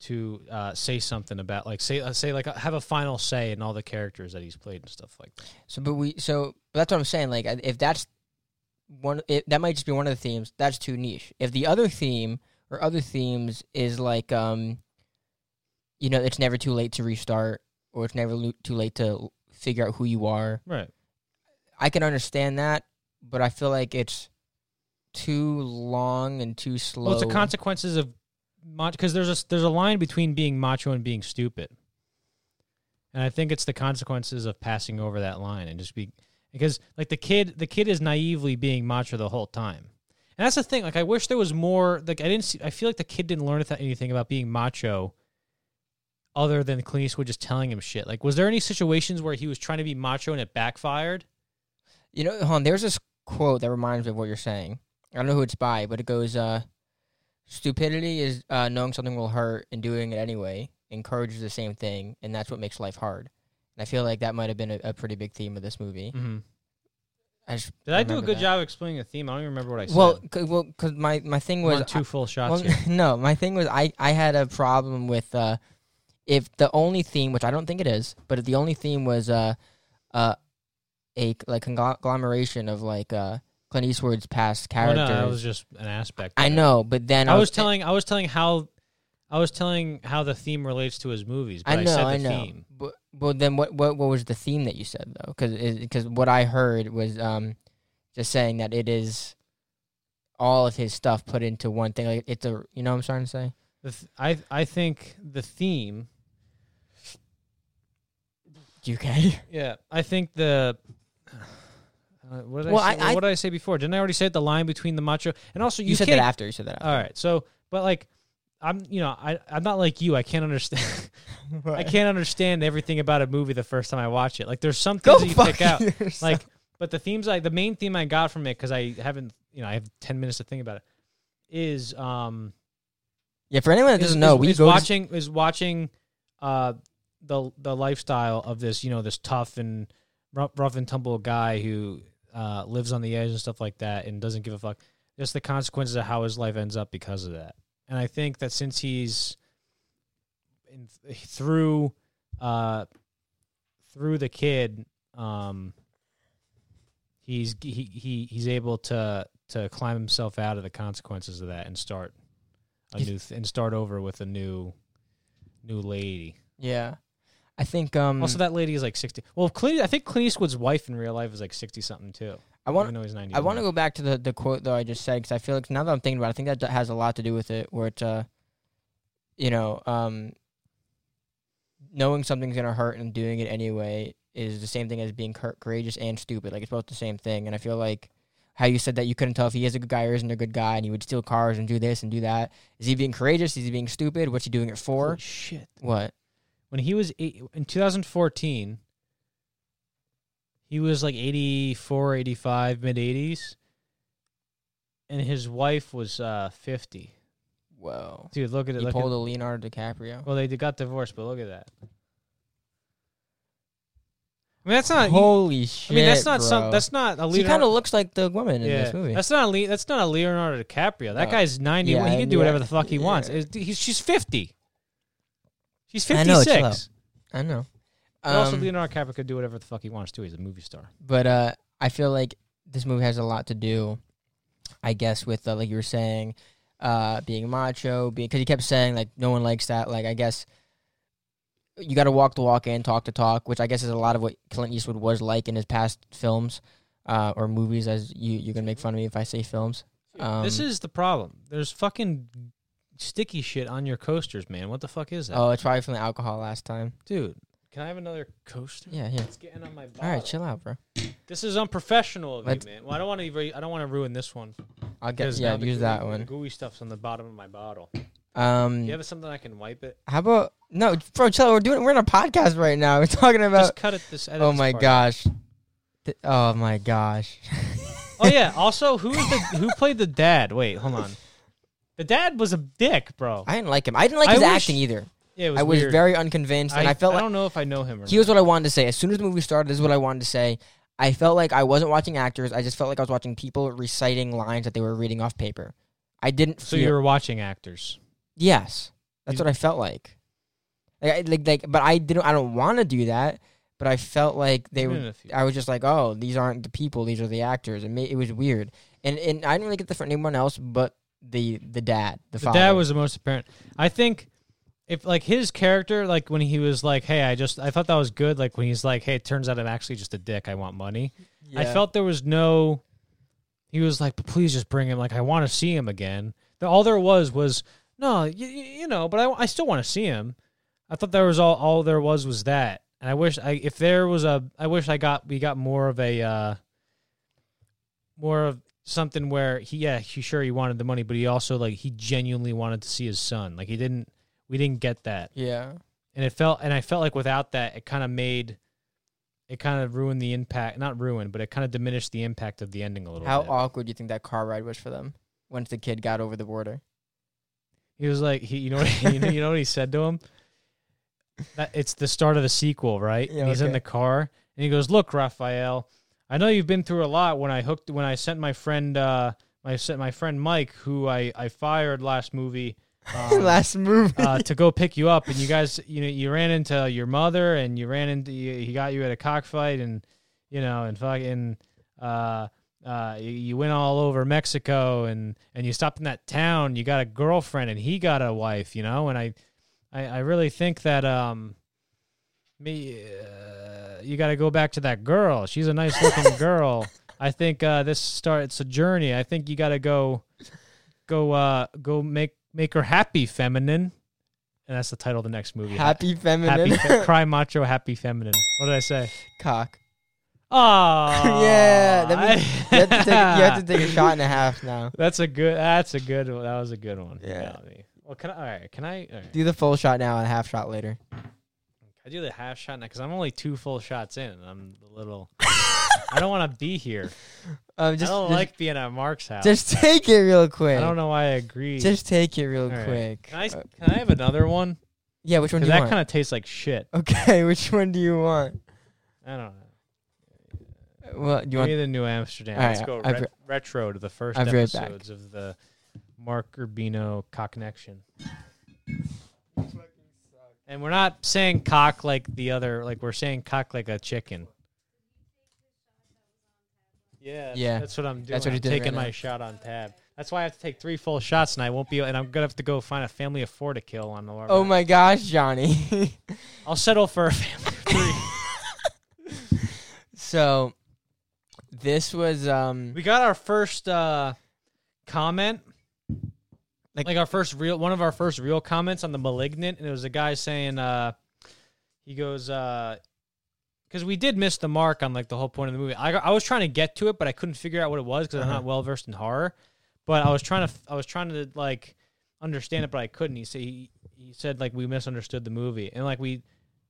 A: to uh, say something about like say uh, say like have a final say in all the characters that he's played and stuff like that.
B: So, but we so but that's what I'm saying. Like, if that's one, it, that might just be one of the themes. That's too niche. If the other theme or other themes is like, um, you know, it's never too late to restart, or it's never lo- too late to figure out who you are.
A: Right.
B: I can understand that, but I feel like it's too long and too slow.
A: Well, it's the consequences of because there's a there's a line between being macho and being stupid, and I think it's the consequences of passing over that line and just be because like the kid the kid is naively being macho the whole time. And that's the thing. Like I wish there was more. Like I didn't. See, I feel like the kid didn't learn anything about being macho, other than Clint Eastwood just telling him shit. Like, was there any situations where he was trying to be macho and it backfired?
B: You know, hold on, there's this quote that reminds me of what you're saying. I don't know who it's by, but it goes, uh, stupidity is uh, knowing something will hurt and doing it anyway. Encourages the same thing, and that's what makes life hard. And I feel like that might have been a, a pretty big theme of this movie.
A: Mm-hmm.
B: I
A: Did I do a good
B: that.
A: job explaining the theme? I don't even remember what I said.
B: Well, cause, well, because my, my thing was
A: two full shots
B: Well,
A: here.
B: no, my thing was I, I had a problem with uh, if the only theme, which I don't think it is, but if the only theme was uh, uh, a like conglomeration of like uh, Clint Eastwood's past
A: Well,
B: characters.
A: no, that was just an aspect.
B: I
A: it.
B: know, but then
A: I was telling. I was telling how. I was telling how the theme relates to his movies. But
B: I know,
A: said the
B: I know.
A: theme.
B: But well, then what, what what was the theme that you said though? Because because what I heard was um, just saying that it is all of his stuff put into one thing. Like it's a you know what I'm trying to say.
A: The th- I I think the theme.
B: You okay?
A: Yeah, I think the. Uh, what did
B: Well,
A: I say?
B: I-
A: what did I say before? Didn't I already say it? the line between the macho and also you,
B: You, said that after. You said that after.
A: All right, so but like I'm you know I I'm not like you. I can't understand. I can't understand everything about a movie the first time I watch it. Like there's some
B: Go
A: things that you pick out.
B: yourself.
A: Like, but the themes like the main theme I got from it because I haven't you know I have ten minutes to think about it is um
B: yeah, for anyone that
A: is,
B: doesn't know,
A: is-
B: we
A: is
B: go to
A: watching is watching uh the the lifestyle of this you know this tough and rough, rough and tumble guy who uh lives on the edge and stuff like that and doesn't give a fuck just the consequences of how his life ends up because of that and i think that since he's in, through uh through the kid um he's he, he he's able to to climb himself out of the consequences of that and start a new th- and start over with a new new lady.
B: Yeah, I think. Um,
A: Also, that lady is like sixty. Well, Clint, I think Clint Eastwood's wife in real life is like sixty something too.
B: I want.
A: though he's ninety.
B: I want to go back to the the quote though I just said because I feel like now that I'm thinking about, it, I think that has a lot to do with it. Where it's, uh, you know, um, knowing something's gonna hurt and doing it anyway is the same thing as being courageous and stupid. Like it's both the same thing. And I feel like how you said that you couldn't tell if he is a good guy or isn't a good guy, and he would steal cars and do this and do that. Is he being courageous? Is he being stupid? What's he doing it for?
A: Holy shit.
B: What?
A: When he was eight, in 2014, he was like 84, 85, mid 80s, and his wife was uh 50.
B: Whoa.
A: Dude, look at it.
B: He
A: Look
B: pulled
A: at,
B: a Leonardo DiCaprio.
A: well, they got divorced, but look at that. I mean, that's not.
B: Holy shit!
A: I mean, that's not some. That's not a
B: He
A: Leonardo.
B: kind of looks like the woman in
A: yeah,
B: this movie.
A: that's not a Le- that's not a Leonardo DiCaprio. That
B: No.
A: guy's ninety.
B: Yeah,
A: he can do
B: yeah,
A: whatever the fuck he wants. It's- he's, she's fifty. She's
B: I know, chill out. I know.
A: But also,
B: Um,
A: Leonardo DiCaprio could do whatever the fuck he wants to. He's a movie star.
B: but uh, I feel like this movie has a lot to do, I guess, with uh, like you were saying, uh, being macho, being because he kept saying like no one likes that. Like I guess you got to walk the walk and talk the talk, which I guess is a lot of what Clint Eastwood was like in his past films uh, or movies. As you you're gonna make fun of me if I say films. Um,
A: this is the problem. There's fucking sticky shit on your coasters, man. What the fuck is that,
B: Oh, it's probably from the alcohol last time.
A: dude? Can I have another coaster?
B: Yeah, yeah.
A: It's getting on my bottle.
B: All right, chill out, bro.
A: This is unprofessional of
B: Let's-
A: you, man. Well, I don't want to. I don't want to ruin this one.
B: I'll get yeah.
A: now the
B: Use
A: gooey-
B: that
A: the
B: one.
A: Gooey stuff's on the bottom of my bottle.
B: Um,
A: Do you have something I can wipe it?
B: How about no, bro? Chill. We're doing. We're in a podcast right now. We're talking about.
A: Just cut it. This. edit
B: oh
A: this
B: my
A: part.
B: gosh. Th- Oh my gosh.
A: Oh yeah. Also, who is the who played the dad? Wait, hold on. The dad was a dick, bro.
B: I didn't like him. I didn't like
A: I
B: his
A: wish-
B: acting either.
A: Yeah, it was
B: I was
A: weird.
B: very unconvinced, and I, felt
A: I
B: like
A: don't know if I know him or
B: here's
A: not.
B: what I wanted to say. As soon as the movie started, this is what I wanted to say. I felt like I wasn't watching actors. I just felt like I was watching people reciting lines that they were reading off paper. I didn't.
A: So
B: feel,
A: you were watching actors.
B: Yes, that's
A: You-
B: what I felt like. Like, I- like, like, but I didn't. I don't want to do that. But I felt like they were. I was just like, oh, these aren't the people; these are the actors. It it was weird, and and I didn't really get the from anyone else but the the dad, the,
A: the
B: father.
A: dad was the most apparent. I think if like his character, like when he was like, "Hey, I just," I thought that was good. Like when he's like, "Hey, it turns out I'm actually just a dick. I want money." I felt there was no. He was like, "But please just bring him. Like I want to see him again." The, all there was was no, you, you know, but I, I still want to see him. I thought there was all all there was was that, And I wish I if there was a I wish I got we got more of a uh more of something where he yeah, he sure he wanted the money, but he also like he genuinely wanted to see his son. Like he didn't we didn't get that.
B: Yeah.
A: And it felt and I felt like without that it kind of made it kind of ruined the impact not ruined, but it kind of diminished the impact of the ending a little
B: How
A: bit.
B: awkward do you think that car ride was for them once the kid got over the border?
A: He was like, he, you know, what, you know, you know what he said to him. That it's the start of the sequel, right?
B: Yeah,
A: and he's in the car, and he goes, "Look, Rafael, I know you've been through a lot. When I hooked, when I sent my friend, uh, my sent my friend Mike, who I I fired last movie, um,
B: Last movie.
A: uh, to go pick you up, and you guys, you know, you ran into your mother, and you ran into, you, he got you at a cockfight, and you know, and fucking, uh, uh, you, you went all over Mexico, and and you stopped in that town. You got a girlfriend, and he got a wife, you know, and I, I, I really think that um, me, uh, you got to go back to that girl. She's a nice looking girl. I think uh, this starts a journey. I think you got to go, go, uh, go make make her happy, feminine. And that's the title of the next movie.
B: Happy feminine.
A: happy, fe- cry macho, happy feminine. What did I say?
B: cock.
A: Oh,
B: yeah, that means you have, to take, you have to take a shot and a half now.
A: That's a good. That's a good. one. That was a good one.
B: Yeah.
A: got. Well, can I? All right. Can I? All right.
B: Do the full shot now and a half shot later.
A: I do the half shot now because I'm only two full shots in. I'm a little. I don't want to be here.
B: Um, just,
A: I don't
B: just,
A: like being at Mark's house.
B: just take it real quick.
A: I don't know why I agree.
B: Just take it real
A: right.
B: quick.
A: Can I?
B: Uh,
A: Can I have another one?
B: yeah, which one do you
A: that
B: want?
A: kind of tastes like shit.
B: okay, which one do you want?
A: I don't know.
B: Well, do you
A: Give
B: want?
A: me the New Amsterdam. Let's go
B: I've re-
A: retro to the 1st
B: I've
A: episodes of the Mark Urbino cock connection. And we're not saying cock like the other, like we're saying cock like a chicken. Yeah,
B: Yeah,
A: that's what I'm doing.
B: that's what
A: I'm
B: he did
A: taking
B: right
A: my
B: now.
A: shot on tab. That's why I have to take three full shots, and I won't be. And I'm gonna have to go find a family of four to kill on the.
B: Oh my gosh, Johnny.
A: I'll settle for a family of three.
B: so, this was um.
A: We got our first uh, comment, like,
B: Like-
A: our first real one of our first real comments on the malignant, and it was a guy saying, uh, he goes, because we did miss the mark on like the whole point of the movie. I I was trying to get to it, but I couldn't figure out what it was because I'm
B: Uh-huh.
A: not well versed in horror. But I was trying to I was trying to like understand it, but I couldn't. He said he, he said like we misunderstood the movie, and like we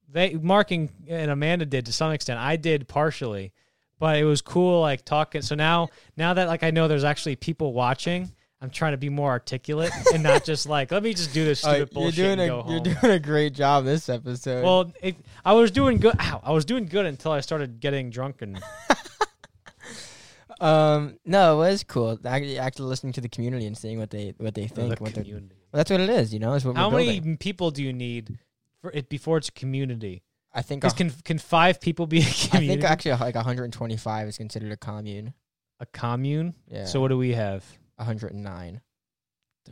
A: they marking and Amanda did to some extent. I did partially, but it was cool like talking. So now now that like I know there's actually people watching, I'm trying to be more articulate and not just like let me just do this
B: uh,
A: stupid
B: you're
A: bullshit
B: doing
A: and
B: a you're doing a great job this episode.
A: well, it, I was doing good. Ow, I was doing good until I started getting drunk and
B: um, no, it was cool. Actually, actually listening to the community and seeing what they what they
A: the
B: think. What
A: community.
B: well, that's what it is. You know, is what
A: How many
B: building.
A: people do you need for it before it's a community?
B: I think. A,
A: can can five people be a community?
B: I think actually like 125 is considered a commune.
A: a commune.
B: Yeah.
A: So what do we have?
B: 109.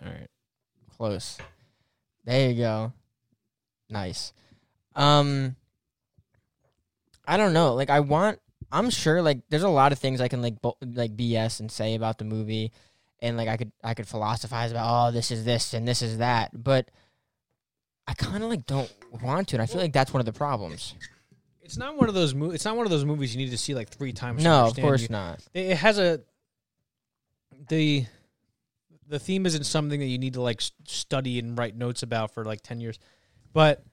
A: All right.
B: Close. There you go. Nice. Um I don't know. Like I want I'm sure like there's a lot of things I can like bo- like BS and say about the movie and like I could I could philosophize about oh this is this and this is that, but I kind of like don't want to and I feel like that's one of the problems.
A: It's not one of those mo- It's not one of those movies you need to see like three times. to
B: No, of course
A: You-
B: not.
A: It has a the the theme isn't something that you need to like study and write notes about for like ten years, but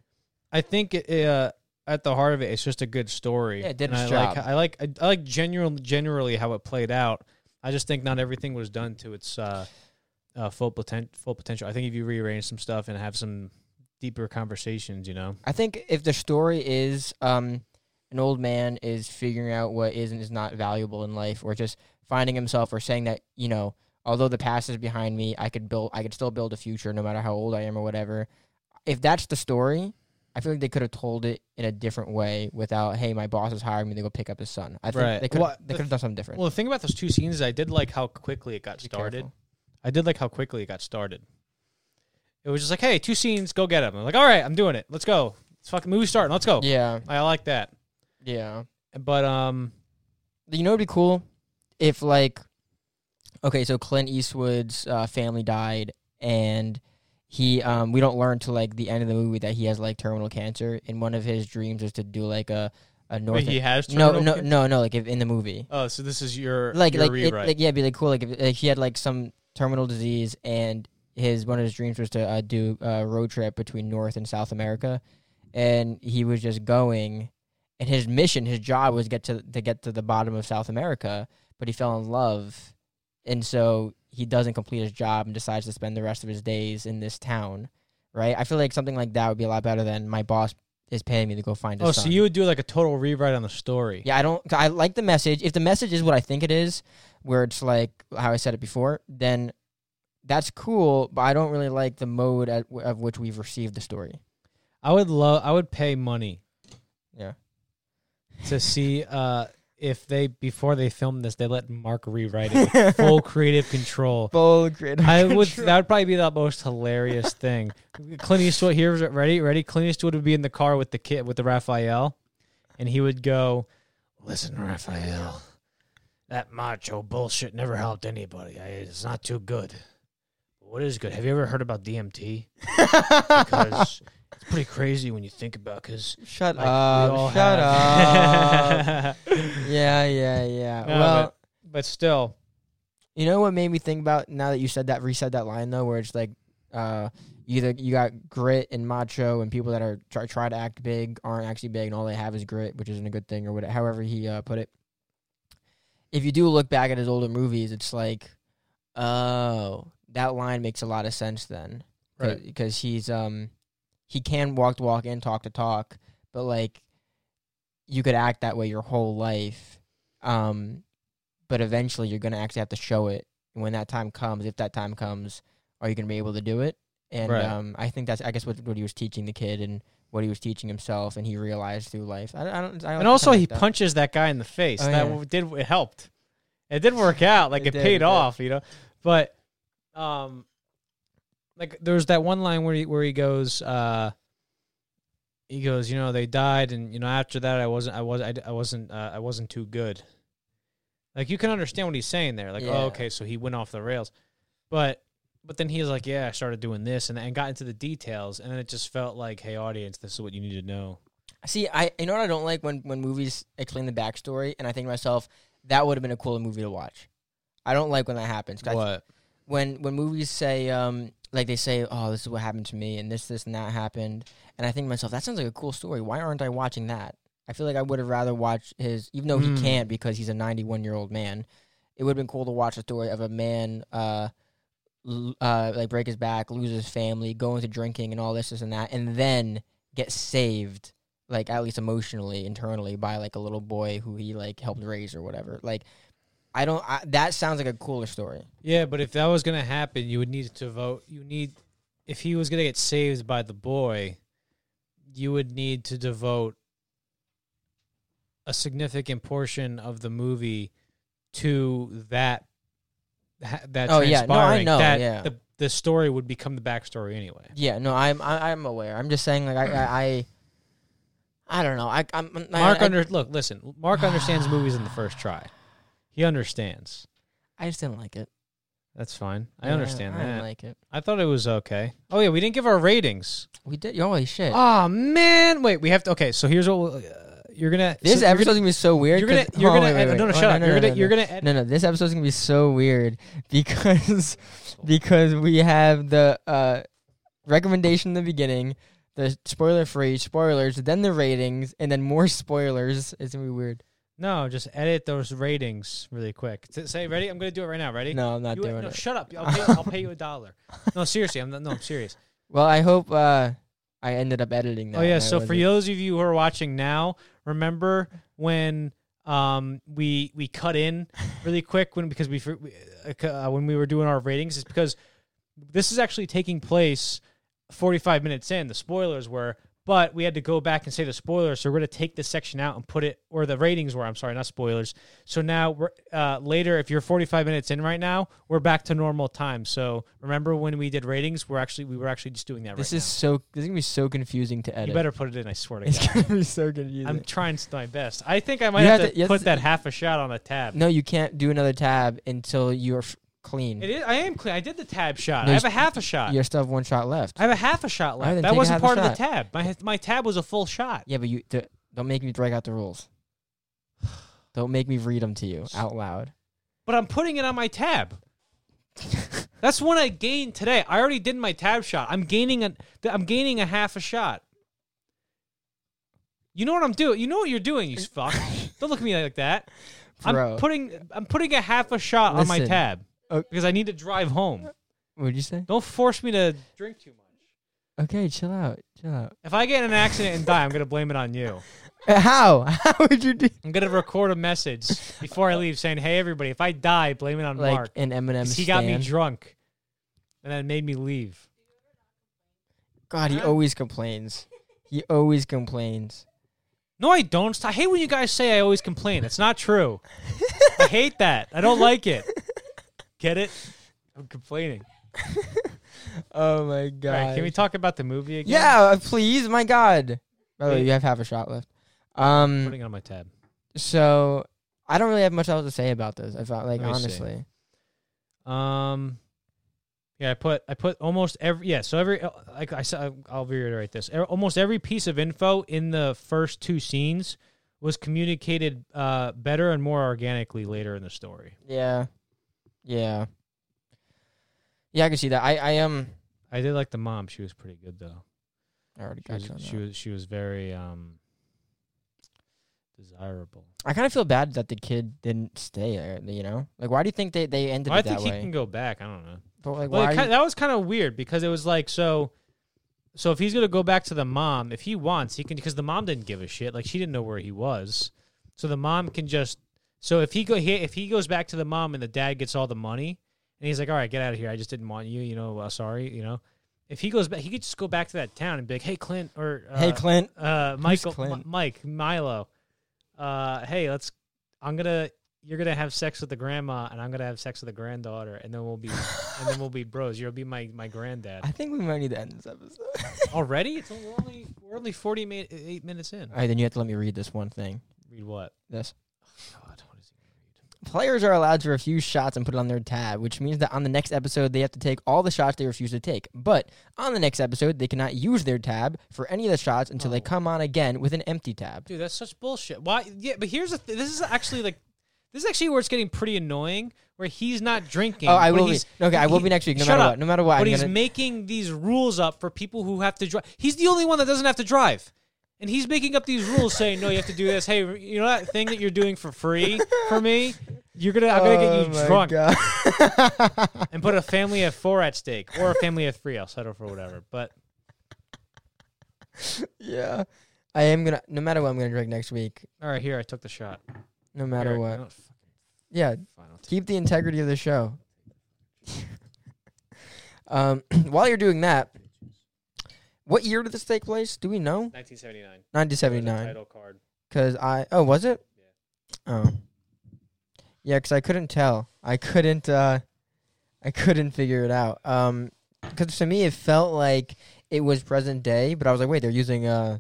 A: I think it, uh, at the heart of it, it's just a good story.
B: Yeah, it did
A: And
B: its
A: I like. I like I, I like general generally how it played out. I just think not everything was done to its uh, uh, full potent full potential. I think if you rearrange some stuff and have some deeper conversations, you know.
B: I think if the story is um, an old man is figuring out what is and is not valuable in life, or just finding himself, or saying that you know, although the past is behind me, I could build, I could still build a future, no matter how old I am or whatever. If that's the story, I feel like they could have told it in a different way without, hey, my boss is hiring me to go pick up his son. I think
A: Right.
B: they could
A: Well,
B: they could have done something different.
A: Well, the thing about those two scenes is I did like how quickly it got
B: Be
A: started.
B: careful.
A: I did like how quickly it got started. It was just like, hey, two scenes, go get them. I'm like, all right, I'm doing it. Let's go. It's fucking movie starting. Let's go.
B: Yeah,
A: I like that.
B: yeah.
A: But um,
B: You know, it'd be cool if like, okay, so Clint Eastwood's uh, family died, and he um we don't learn till like the end of the movie that he has like terminal cancer and one of his dreams is to do like a a north
A: Wait, he has
B: no no
A: cancer?
B: no no like if in the movie
A: Oh, so this is your
B: like
A: your
B: like it,
A: rewrite.
B: like yeah, it'd be like cool. Like if like he had like some terminal disease, and his one of his dreams was to uh, do a road trip between North and South America, and he was just going, and his mission, his job was get to to get to the bottom of South America, but he fell in love, and so he doesn't complete his job and decides to spend the rest of his days in this town. Right, I feel like something like that would be a lot better than my boss is paying me to go find his
A: oh,
B: son.
A: so you would do like a total rewrite on the story.
B: Yeah, I don't. I like the message. If the message is what I think it is, where it's like how I said it before, then that's cool. But I don't really like the mode at, of which we've received the story.
A: I would love. I would pay money
B: Yeah.
A: to see uh if they before they filmed this they let Mark rewrite it full creative control.
B: Full grid.
A: I would. That would probably be the most hilarious thing. Clint Eastwood here. Ready? Ready? Clint Eastwood would be in the car with the kid with the Rafael, and he would go, "Listen, Rafael, that macho bullshit never helped anybody. I, it's not too good. What is good? Have you ever heard about DMT? Because it's pretty crazy when you think about. Because
B: Shut
A: like, we all
B: up. Shut
A: have-
B: up. yeah, yeah, yeah.
A: No,
B: well,
A: but still,
B: you know what made me think about now that you said that, resaid that line though, where it's like, uh, either you got grit and macho, and people that are try, try to act big aren't actually big, and all they have is grit, which isn't a good thing, or whatever. However he uh, put it. If you do look back at his older movies, it's like, oh, that line makes a lot of sense then,
A: Right.
B: Because he's um, he can walk the walk and talk the talk, but like, you could act that way your whole life, um, but eventually you're gonna actually have to show it. And when that time comes, if that time comes, are you gonna be able to do it? And
A: Right.
B: um, I think that's I guess what what he was teaching the kid and what he was teaching himself, and he realized through life. I, I don't. I
A: and also he
B: that.
A: punches that guy in the face.
B: Oh,
A: that
B: yeah.
A: did it helped. It did work out. Like
B: It
A: it,
B: did,
A: paid
B: it
A: off, you know. But um, like there's that one line where he where he goes, uh, he goes, you know, they died, and you know after that I wasn't, I was, I, I wasn't, uh, I wasn't too good. Like you can understand what he's saying there. Like,
B: Yeah.
A: oh, okay, so he went off the rails, but. But then he's like, "Yeah, I started doing this," and, and got into the details, and then it just felt like, "Hey, audience, this is what you need to know."
B: See, I you know what I don't like when when movies explain the backstory, and I think to myself that would have been a cooler movie to watch. I don't like when that happens. 'cause I-
A: What?
B: when when movies say um like they say oh this is what happened to me and this this and that happened and I think to myself that sounds like a cool story. Why aren't I watching that? I feel like I would have rather watched his even though
A: Hmm.
B: he can't because he's a 91 year old man. It would have been cool to watch a story of a man uh l- uh like break his back, lose his family, go into drinking and all this this and that and then get saved like at least emotionally internally by like a little boy who he like helped raise or whatever. Like I don't I, that sounds like a cooler story.
A: Yeah, but if that was gonna happen, you would need to vote. You need, if he was gonna get saved by the boy, you would need to devote a significant portion of the movie to that. ha- That
B: Oh, yeah. No, I know,
A: That
B: yeah.
A: the the story would become the backstory anyway.
B: Yeah, no, I'm I, I'm aware. I'm just saying, like I I, I, I don't know. I I'm
A: Mark
B: I,
A: under look, listen. Mark understands movies in the first try. He understands.
B: I just didn't like it.
A: That's fine. I
B: Yeah,
A: understand
B: I didn't
A: that.
B: like it.
A: I thought it was okay. Oh yeah, we didn't give our ratings.
B: We did. Holy shit!
A: Oh man, wait. We have to. Okay, so here's what we'll, uh, you're gonna.
B: this
A: so you're
B: episode's gonna be so weird.
A: You're gonna.
B: 'cause-
A: You're
B: oh,
A: gonna.
B: wait, wait.
A: No, no,
B: Oh,
A: shut up.
B: no,
A: you're
B: no,
A: gonna.
B: no,
A: You're
B: no.
A: gonna.
B: No, no, this episode's gonna be so weird because because we have the uh, recommendation in the beginning, the spoiler free spoilers, then the ratings, and then more spoilers. It's gonna be weird.
A: No, just edit those ratings really quick. S- Say ready. I'm gonna do it right now. Ready?
B: No, I'm not
A: You-
B: doing
A: no,
B: it.
A: shut up. I'll pay, I'll pay you a dollar. No, seriously. I'm not, no. I'm serious.
B: Well, I hope uh, I ended up editing that.
A: oh yeah.
B: and I
A: So for
B: wasn't-
A: those of you who are watching now, remember when um we we cut in really quick when because we for- we, uh, when we were doing our ratings is because this is actually taking place 45 minutes in. The spoilers were, but we had to go back and say the spoilers. So we're going to take this section out and put it, or the ratings were, I'm sorry, not spoilers. So now we're uh, later, if you're 45 minutes in right now, we're back to normal time. So remember when we did ratings, we're actually, we were actually just doing that
B: This
A: right
B: is so. This is gonna be so confusing to edit.
A: You better put it in, I swear to
B: It's
A: God.
B: gonna be so confusing.
A: I'm trying my best. I think I might
B: You
A: have,
B: have
A: to,
B: to-
A: put
B: to-
A: that half a shot on a tab.
B: no, you can't do another tab until you're f- clean.
A: It is. I am clean. I did the tab shot.
B: No,
A: I have a half a shot.
B: You still have one shot left.
A: I have a half a shot left.
B: then
A: That wasn't part of the tab. My my tab was a full shot.
B: Yeah, but you don't make me drag out the rules. Don't make me read them to you out loud.
A: But I'm putting it on my tab. That's one I gained today. I already did my tab shot. I'm gaining a. I'm gaining a half a shot. You know what I'm doing? You know what you're doing, you fuck. Don't look at me like that.
B: Bro.
A: I'm putting I'm putting a half a shot on my tab
B: Uh,
A: because I need to drive home.
B: What'd you say?
A: Don't force me to drink too much.
B: Okay, chill out. Chill out.
A: If I get in an accident and die, I'm gonna blame it on you.
B: Uh, How? How would you do?
A: I'm gonna record a message before I leave saying, "Hey, everybody, if I die, blame it on
B: Like
A: Mark.
B: an Eminem
A: 'cause He got me drunk, and then made me leave."
B: God, he always complains. He always complains.
A: No, I don't. I hate when you guys say I always complain. It's not true. I hate that. I don't like it. Get it? I'm complaining.
B: Oh my god.
A: right, can we talk about the movie again?
B: Yeah, uh, please. My God. By the way, you have half a shot left. Um.
A: Putting it on my tab.
B: So I don't really have much else to say about this. I thought, like,
A: Let me see.
B: honestly.
A: Um, yeah, I put I put almost every yeah. So every uh, like I said, I'll reiterate this. E- Almost every piece of info in the first two scenes was communicated uh, better and more organically later in the story.
B: Yeah. Yeah. Yeah, I can see that. I I um.
A: I did like the mom. She was pretty good though.
B: I already
A: She
B: got
A: was
B: you on
A: she was, she was very um desirable.
B: I kind of feel bad that the kid didn't stay there. You know, like why do you think they they ended
A: Well, I think he
B: way?
A: can go back. I don't know.
B: But like,
A: Well,
B: why? are
A: that was kind of weird because it was like so. So if he's gonna go back to the mom, if he wants, he can because the mom didn't give a shit. Like she didn't know where he was, so the mom can just. So if he go he, if he goes back to the mom and the dad gets all the money, and he's like, "All right, get out of here. I just didn't want you. You know, uh, sorry. You know." If he goes back, he could just go back to that town and be like, "Hey, Clint," or uh,
B: hey, Clint.
A: uh, Michael,
B: Clint?
A: M- Mike, Milo. Uh, hey, let's. I'm gonna. You're gonna have sex with the grandma, and I'm gonna have sex with the granddaughter, and then we'll be, and then we'll be bros. You'll be my my granddad.
B: I think we might need to end this episode.
A: Already? It's only, we're only we're only 40 mi- eight minutes in.
B: All right, then you have to let me read this one thing.
A: Read what?
B: This.
A: God, what is he gonna read?
B: Players are allowed to refuse shots and put it on their tab, which means that on the next episode they have to take all the shots they refuse to take. But on the next episode, they cannot use their tab for any of the shots until they
A: Oh.
B: come on again with an empty tab.
A: Dude, that's such bullshit. Why? Yeah, but here's the. Th- this is actually like. This is actually where it's getting pretty annoying. Where he's not drinking.
B: Oh, I will be. Okay, I will
A: he-
B: be next week, no matter
A: up.
B: what. No matter what.
A: but
B: I'm
A: he's
B: gonna-
A: making these rules up for people who have to drive. He's the only one that doesn't have to drive. And he's making up these rules saying, no, you have to do this. Hey, you know that thing that you're doing for free for me? You're gonna, I'm gonna
B: Oh
A: get you drunk
B: God.
A: and put a family of four at stake, or a family of three. I'll settle for whatever. But
B: yeah, I am gonna. No matter what, I'm gonna drink next week.
A: all right, here I took the shot.
B: No matter
A: Here,
B: what. Yeah,
A: fine,
B: keep the integrity of the show. um, while you're doing that, what year did this take place? Do we know?
A: 1979.
B: 1979.
A: Title card.
B: Cause I oh was it? Yeah. Oh, yeah. Cause I couldn't tell. I couldn't. uh I couldn't figure it out. Um, cause to me it felt like it was present day, but I was like, wait, they're using uh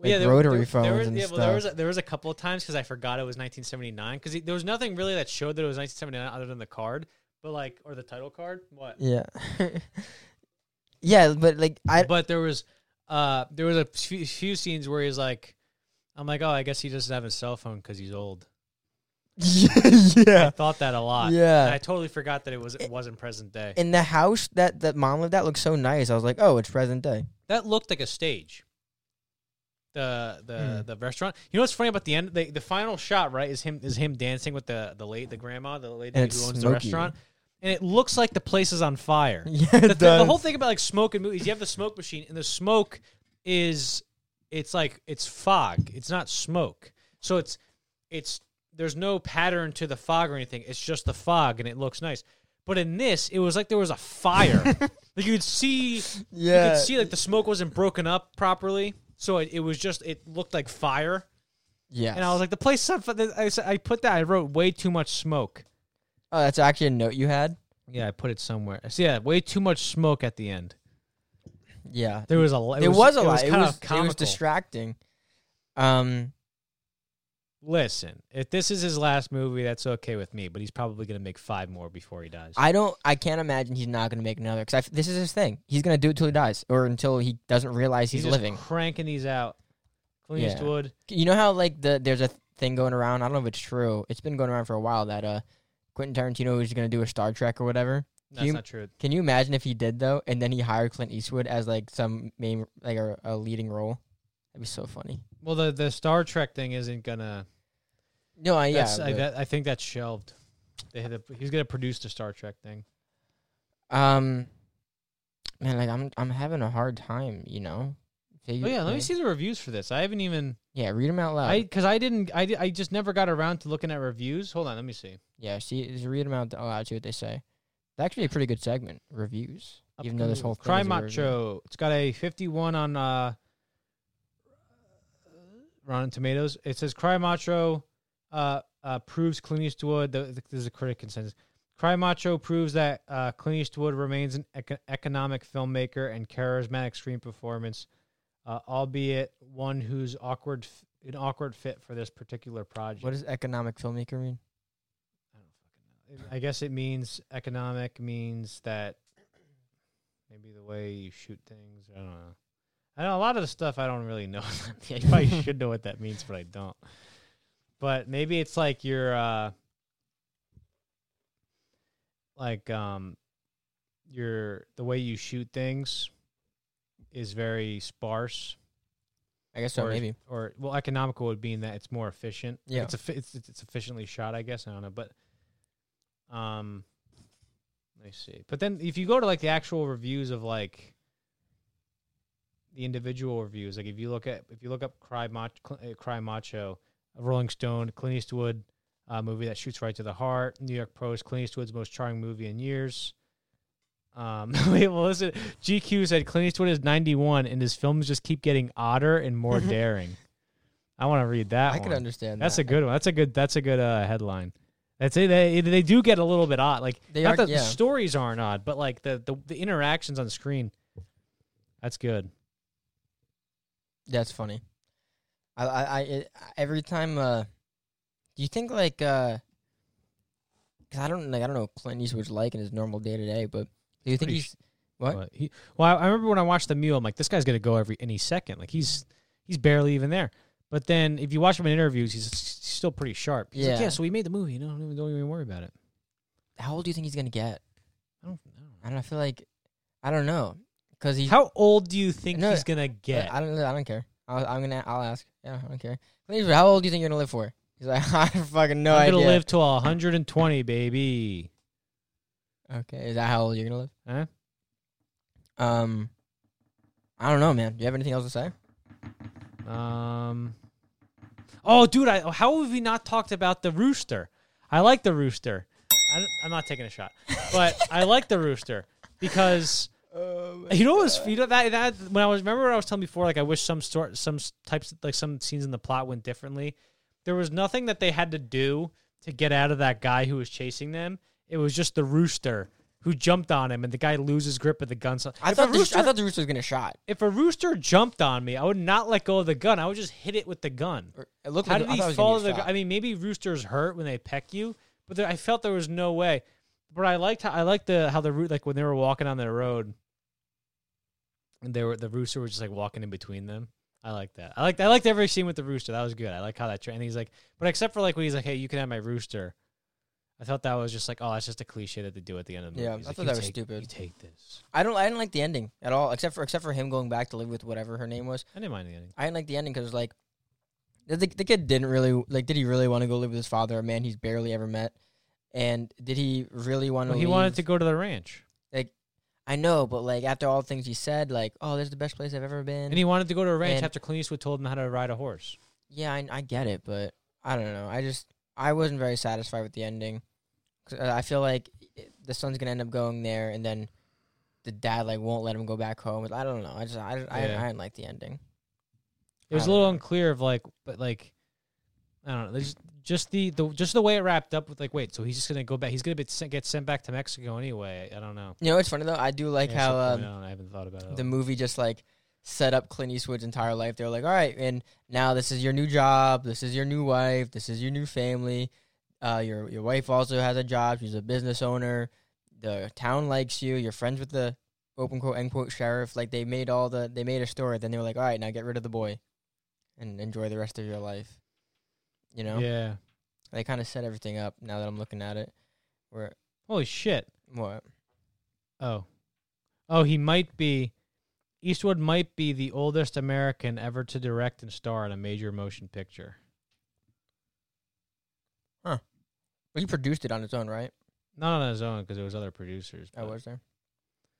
B: like
A: there-
B: rotary
A: there,
B: phones
A: there was,
B: and
A: yeah,
B: stuff.
A: Well, there was a, there was a couple of times because I forgot it was 1979 because there was nothing really that showed that it was 1979 other than the card, but like or the title card. What?
B: yeah, yeah, but like I
A: but there was uh there was a few, few scenes where he's like, I'm like, oh, I guess he doesn't have his cell phone because he's old.
B: yeah, I
A: thought that a lot.
B: Yeah.
A: and I totally forgot that it was it wasn't present day.
B: in the house that that mom lived at looked so nice. I was like, oh, it's present day.
A: That looked like a stage. The the
B: Hmm.
A: the restaurant. You know what's funny about the end? The, the final shot, right, is him is him dancing with the the late the grandma, the lady who owns the restaurant, and it looks like the place is on fire.
B: Yeah,
A: the,
B: it
A: the
B: does.
A: whole thing about like smoke in movies, you have the smoke machine, and the smoke is it's like it's fog. It's not smoke. So it's it's there's no pattern to the fog or anything. It's just the fog, and it looks nice. But in this, it was like there was a fire. like you could see, you
B: Yeah.
A: could see like the smoke wasn't broken up properly, so it, it was just it looked like fire.
B: Yeah,
A: And I was like, the place. is on fi- I I put that. I wrote way too much smoke.
B: Oh, that's actually a note you had.
A: Yeah, I put it somewhere. So yeah, way too much smoke at the end.
B: Yeah,
A: There was a. It
B: there was, a
A: it
B: lot. It
A: kind
B: was
A: of
B: it was distracting. Um,
A: listen, if this is his last movie, that's okay with me. But he's probably gonna make five more before he dies.
B: I don't. I can't imagine he's not going to make another because this is his thing. He's going to do it till he dies or until he doesn't realize he's,
A: just
B: living.
A: cranking these out. Clint
B: Yeah.
A: Eastwood.
B: You know how like the there's a thing going around. I don't know if it's true. It's been going around for a while that uh Quentin Tarantino is going to do a Star Trek or whatever.
A: That's
B: you-
A: not true.
B: Can you imagine if he did though, and then he hired Clint Eastwood as like some main like a, a leading role? That'd be so funny.
A: Well, the the Star Trek thing isn't gonna.
B: No, I, yeah,
A: I, that, I think that's shelved. They had a, he's gonna produce the Star Trek thing.
B: um, man, like I'm I'm having a hard time, you know.
A: Oh yeah, let me see the reviews for this. I haven't even
B: Yeah, read them out loud.
A: I because I didn't I, I just never got around to looking at reviews. Hold on, let me see.
B: yeah, see, just read them out loud. See what they say. It's actually a pretty good segment. Reviews, even though this whole
A: Cry
B: is a review.
A: Macho. It's got a 51 on uh Rotten Tomatoes. It says Cry Macho uh, uh proves Clint Eastwood. The, the, this is a critic consensus. Cry Macho proves that uh, Clint Eastwood remains an ec- economic filmmaker and charismatic screen performance, uh, albeit one who's awkward, an awkward fit for this particular project.
B: What does economic filmmaker mean?
A: I don't fucking know. I guess it means economic means that maybe the way you shoot things. I don't know. I know a lot of the stuff I don't really know. I probably should know what that means, but I don't. But maybe it's like your uh like um your the way you shoot things is very sparse
B: I guess so,
A: or,
B: maybe.
A: or well, economical would mean that it's more efficient.
B: Yeah.
A: it's, it's it's it's efficiently shot. I guess I don't know, but um, let me see. But then if you go to like the actual reviews of like the individual reviews, like if you look at if you look up Cry Macho, uh, Cry Macho, Rolling Stone, Clint Eastwood uh, movie that shoots right to the heart. New York Post, Clint Eastwood's most charming movie in years. Um, wait, well, listen. GQ said Clint Eastwood is 91 and his films just keep getting odder and more daring. I want to read that.
B: I
A: one.
B: could understand.
A: That's
B: that.
A: a good one. That's a good. That's a good uh, headline. That's it. They they do get a little bit odd. Like
B: They
A: not
B: are-
A: that the stories aren't odd, but like the, the the interactions on the screen. That's good.
B: That's funny. I I, I it, every time. Uh, do you think like? Uh, cause I don't like I don't know what Clint Eastwood's like in his normal day to day, but do you think he's what?
A: But he, well, I, I remember when I watched the mule. I'm like, this guy's gonna go every any second. Like he's mm-hmm. he's barely even there. But then if you watch him in interviews, he's, he's still pretty sharp. He's like,
B: Yeah.
A: yeah. So we made the movie. You know, don't even, don't even worry about it.
B: How old do you think he's gonna get?
A: I don't. Know.
B: I don't I feel like I don't know because he.
A: How old do you think
B: No,
A: he's gonna uh, get?
B: I don't. I don't care. I'll, I'm gonna. I'll ask. Yeah, I don't care. How old do you think you're gonna live for? He's like, I have fucking no
A: I'm
B: idea.
A: gonna live till 120, baby.
B: Okay, is that how old you're gonna live?
A: Huh?
B: Um, I don't know, man. Do you have anything else to say?
A: Um. Oh, dude! I how have we not talked about the rooster? I like the rooster. I I'm not taking a shot, but I like the rooster because you know what was you know that that when I was remember I was telling before like I wish some sort some types like some scenes in the plot went differently. There was nothing that they had to do to get out of that guy who was chasing them. It was just the rooster who jumped on him, and the guy loses grip of the gun. So
B: I thought the,
A: rooster-
B: I thought the rooster was gonna shot.
A: if a rooster jumped on me, I would not let go of the gun. I would just hit it with the gun.
B: Or- It looked
A: How
B: like
A: did
B: I
A: he fall the? gu- I mean, maybe roosters hurt when they peck you, but there, I felt there was no way. But I liked how I liked the how the root like when they were walking on the road, and they were the rooster was just like walking in between them. I like that. I liked I liked every scene with the rooster. That was good. I like how that. Tra- and he's like, but except for like when he's like, hey, you can have my rooster. I thought that was just like, oh, that's just a cliche that they do at the end of the movie.
B: Yeah,
A: He's
B: I
A: like,
B: thought
A: "You
B: that was
A: take-
B: stupid."
A: You take this.
B: I don't. I didn't like the ending at all, except for except for him going back to live with whatever her name was.
A: I didn't mind the ending.
B: I didn't like the ending because like the, the the kid didn't really like. Did he really want to go live with his father, a man he's barely ever met? And did he really want to?
A: Well, he wanted to go to the ranch, Like
B: I know, but like after all the things he said, like, oh, this is the best place I've ever been.
A: and he wanted to go to a ranch
B: And-
A: after Clint Eastwood told him how to ride a horse.
B: yeah, I, I get it, but I don't know. I just I wasn't very satisfied with the ending. 'Cause, uh, I feel like it- the son's gonna end up going there, and then the dad like won't let him go back home. I don't know. I just I I,
A: Yeah.
B: I didn't like the ending.
A: It was a little
B: know.
A: unclear of like, but like, I don't know. There's just the, the just the way it wrapped up with like, wait, so he's just gonna go back. He's gonna be sent, get sent back to Mexico anyway. I don't know.
B: You know, it's funny though. I do like
A: Yeah,
B: how um,
A: I haven't thought about it.
B: the movie just like set up Clint Eastwood's entire life. They're like, all right, and now this is your new job. This is your new wife. This is your new family. Uh, your your wife also has a job. She's a business owner. The town likes you. You're friends with the open quote end quote sheriff. Like they made all the they made a story. Then they were like, all right, now get rid of the boy, and enjoy the rest of your life. You know,
A: Yeah.
B: they kind of set everything up. Now that I'm looking at it, where
A: Holy shit.
B: what?
A: Oh. Oh, he might be Eastwood might be the oldest American ever to direct and star in a major motion picture. Huh.
B: Well, he produced it on his own, right?
A: Not on his own because there was other producers.
B: Oh,
A: but-
B: was there?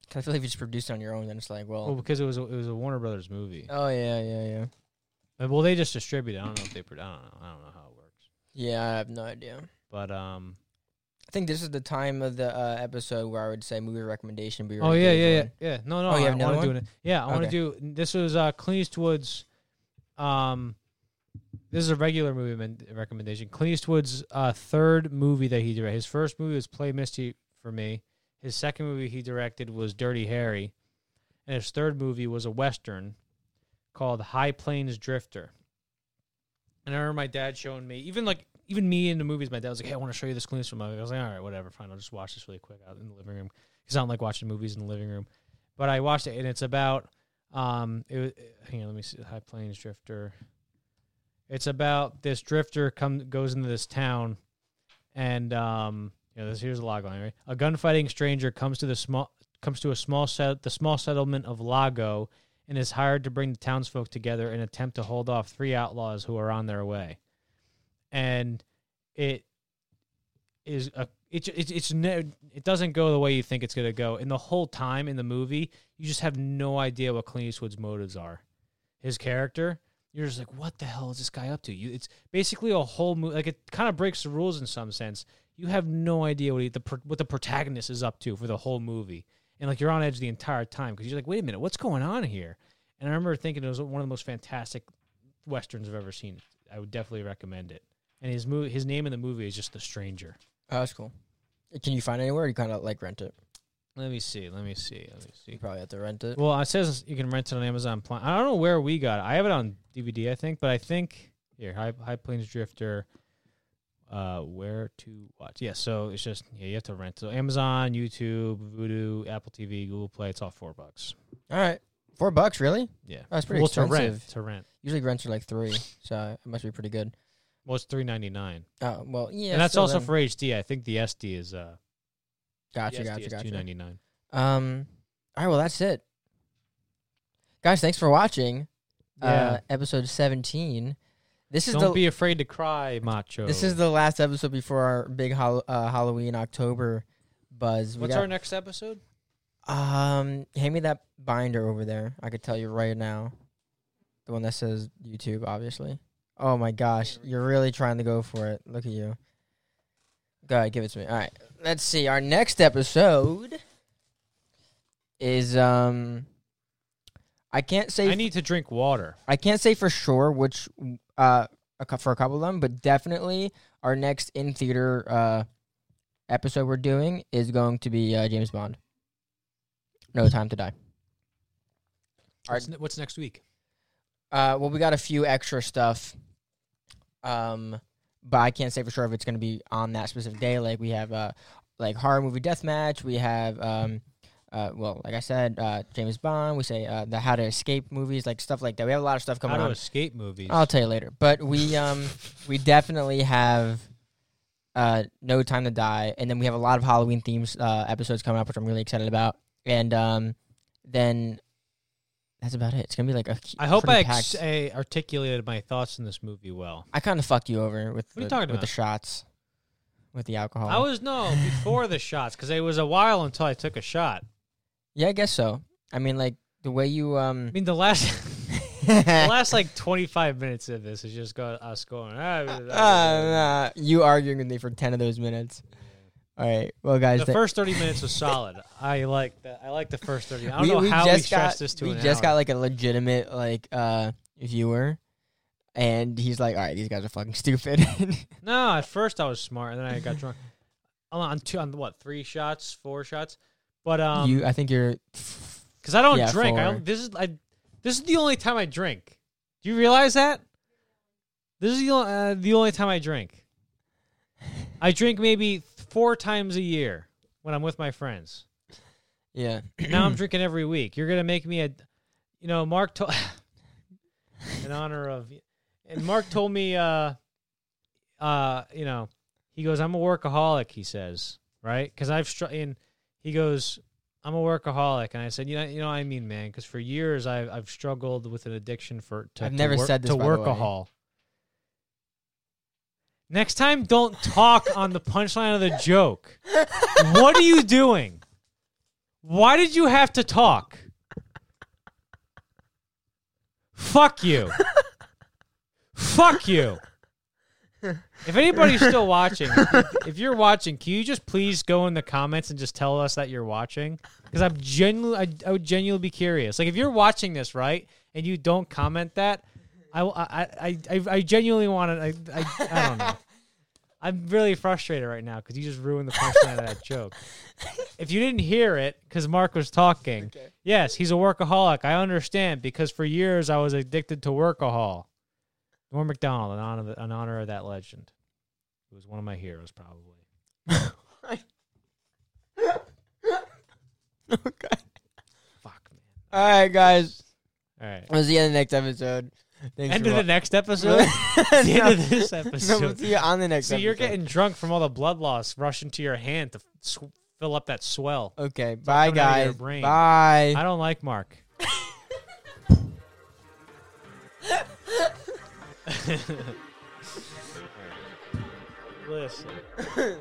B: 'Cause I feel like if you just produced it on your own, then it's like, well,
A: Well, because it was a, it was a Warner Brothers movie.
B: oh yeah, yeah, yeah.
A: Uh, Well, they just distributed. I don't know if they. pro- I don't know. I don't know how it works.
B: Yeah, I have no idea.
A: But um.
B: I think this is the time of the uh, episode where I would say movie recommendation. But
A: Oh yeah, yeah, yeah, yeah. No, no.
B: Oh,
A: I
B: have
A: want to do it. Yeah, I want to do. This was uh, Clint Eastwood's. Um, this is a regular movie men- recommendation. Clint Eastwood's uh, third movie that he directed. His first movie was Play Misty for me. His second movie he directed was Dirty Harry, and his third movie was a western called High Plains Drifter. And I remember my dad showing me, even like even me in the movies, my dad was like, "Hey, I want to show you this Clint Eastwood movie." I was like, "All right, whatever, fine. I'll just watch this really quick out in the living room." Because I don't like watching movies in the living room. But I watched it, and it's about um, it was, hang on, let me see, High Plains Drifter. It's about this drifter come goes into this town, and um, yeah, this here's a log line. Right, a gunfighting stranger comes to the small comes to a small set the small settlement of Lago, and is hired to bring the townsfolk together and attempt to hold off three outlaws who are on their way. And it is a it, it, it's it doesn't go the way you think it's going to go. And the whole time in the movie, you just have no idea what Clint Eastwood's motives are. His character, you're just like, what the hell is this guy up to? You, it's basically a whole movie. Like it kind of breaks the rules in some sense. You have no idea what he, the what the protagonist is up to for the whole movie, and like you're on edge the entire time because you're like, wait a minute, what's going on here? And I remember thinking it was one of the most fantastic westerns I've ever seen. I would definitely recommend it. And his movie, his name in the movie is just The Stranger.
B: Oh, that's cool. Can you find it anywhere? Or you kind of like rent it.
A: Let me see. Let me see. Let me see.
B: You probably have to rent it.
A: Well, it says you can rent it on Amazon Prime. I don't know where we got it. I have it on DVD, I think, but I think here High High Plains Drifter. Uh, where to watch? Yeah, so it's just yeah, you have to rent. So Amazon, YouTube, Vudu, Apple TV, Google Play. It's all four bucks.
B: All right, four bucks, really?
A: Yeah,
B: That's pretty
A: well, to rent.
B: expensive.
A: To rent.
B: Usually rents are like three, so it must be pretty good.
A: Well, it's three ninety nine,
B: Oh well, yeah.
A: and that's
B: still
A: also
B: then.
A: for HD. I think the SD is uh,
B: Gotcha,
A: the SD
B: gotcha,
A: is
B: gotcha.
A: two ninety nine.
B: Um, all right, well that's it, guys. Thanks for watching. Uh,
A: Yeah.
B: episode seventeen. This is
A: Don't
B: the
A: be afraid to cry, macho.
B: this is the last episode before our big hol- uh, Halloween October buzz. We
A: What's
B: got-
A: our next episode?
B: Um, hand me that binder over there. I could tell you right now. The one that says YouTube, obviously. Oh my gosh, you're really trying to go for it. Look at you. Go ahead, give it to me. All right, let's see. Our next episode is um. I can't say
A: I need to drink water.
B: I can't say for sure which uh for a couple of them, but definitely our next in theater uh episode we're doing is going to be uh, James Bond. No Time to Die.
A: What's, what's next week?
B: Uh, well, we got a few extra stuff. Um, but I can't say for sure if it's going to be on that specific day. Like we have uh, like horror movie death match. We have um, uh, well, like I said, uh, James Bond. We say uh, the How to Escape movies, like stuff like that. We have a lot of stuff coming
A: How to
B: on.
A: escape movies.
B: I'll tell you later. But we um we definitely have uh No Time to Die, and then we have a lot of Halloween themes uh episodes coming up, which I'm really excited about. And um then that's about it. It's gonna be like a.
A: I hope I, ex- I articulated my thoughts in this movie well.
B: I kind of fucked you over with
A: What
B: the, with the shots, with the alcohol.
A: I was no before the shots because it was a while until I took a shot.
B: yeah, I guess so. I mean, like the way you um I
A: mean, the last the last like twenty five minutes of this is just go, us going. "Ah,
B: Uh, nah, you arguing with me for ten of those minutes. All right, well, guys,
A: the
B: th-
A: first thirty minutes was solid. I like that. I like the first thirty. I don't
B: we,
A: know
B: we
A: how we
B: got,
A: this to
B: we just got like a legitimate like uh viewer and he's like all right these guys are fucking stupid
A: No, at first I was smart, and then I got drunk. On- on two, on what three shots, four shots, but um,
B: you i think you're
A: because I don't
B: Yeah,
A: drink. I don't, this is I. This is the only time I drink. Do you realize that? This is the uh, the only time I drink. I drink maybe four times a year when I'm with my friends.
B: Yeah.
A: now I'm drinking every week. You're gonna make me a, you know, Mark told in honor of, and Mark told me, uh, uh, you know, he goes, I'm a workaholic. He says, right? Because I've str- and he goes, I'm a workaholic, and I said, you know, you know, what I mean, man, because for years I've I've struggled with an addiction for. To,
B: I've
A: to
B: never
A: work,
B: said this,
A: to
B: by the way.
A: workahol. Next time, don't talk on the punchline of the joke. What are you doing? Why did you have to talk? Fuck you. Fuck you. If anybody's still watching, if, you're watching, can you just please go in the comments and just tell us that you're watching? Because I'm genuinely, I, I would genuinely be curious. Like if you're watching this, right, and you don't comment that, I, I, I, I, I genuinely want to. I, I, I don't know. I'm really frustrated right now because you just ruined the punchline of that joke. If you didn't hear it, because Mark was talking, yes, he's a workaholic. I understand because for years I was addicted to workahol. Norm Macdonald, in honor, of, in honor of that legend, who was one of my heroes, probably.
B: okay.
A: Fuck, man.
B: All right, guys.
A: All right.
B: We'll see you in the next episode. Thanks
A: End of the next episode. the end
B: No.
A: of this
B: No,
A: episode.
B: see you on the next
A: See, you're getting drunk from all the blood loss rushing to your hand to sw- fill up that swell.
B: Okay, bye,
A: coming out of your
B: guys.
A: brain.
B: Bye.
A: I don't like Mark. Listen.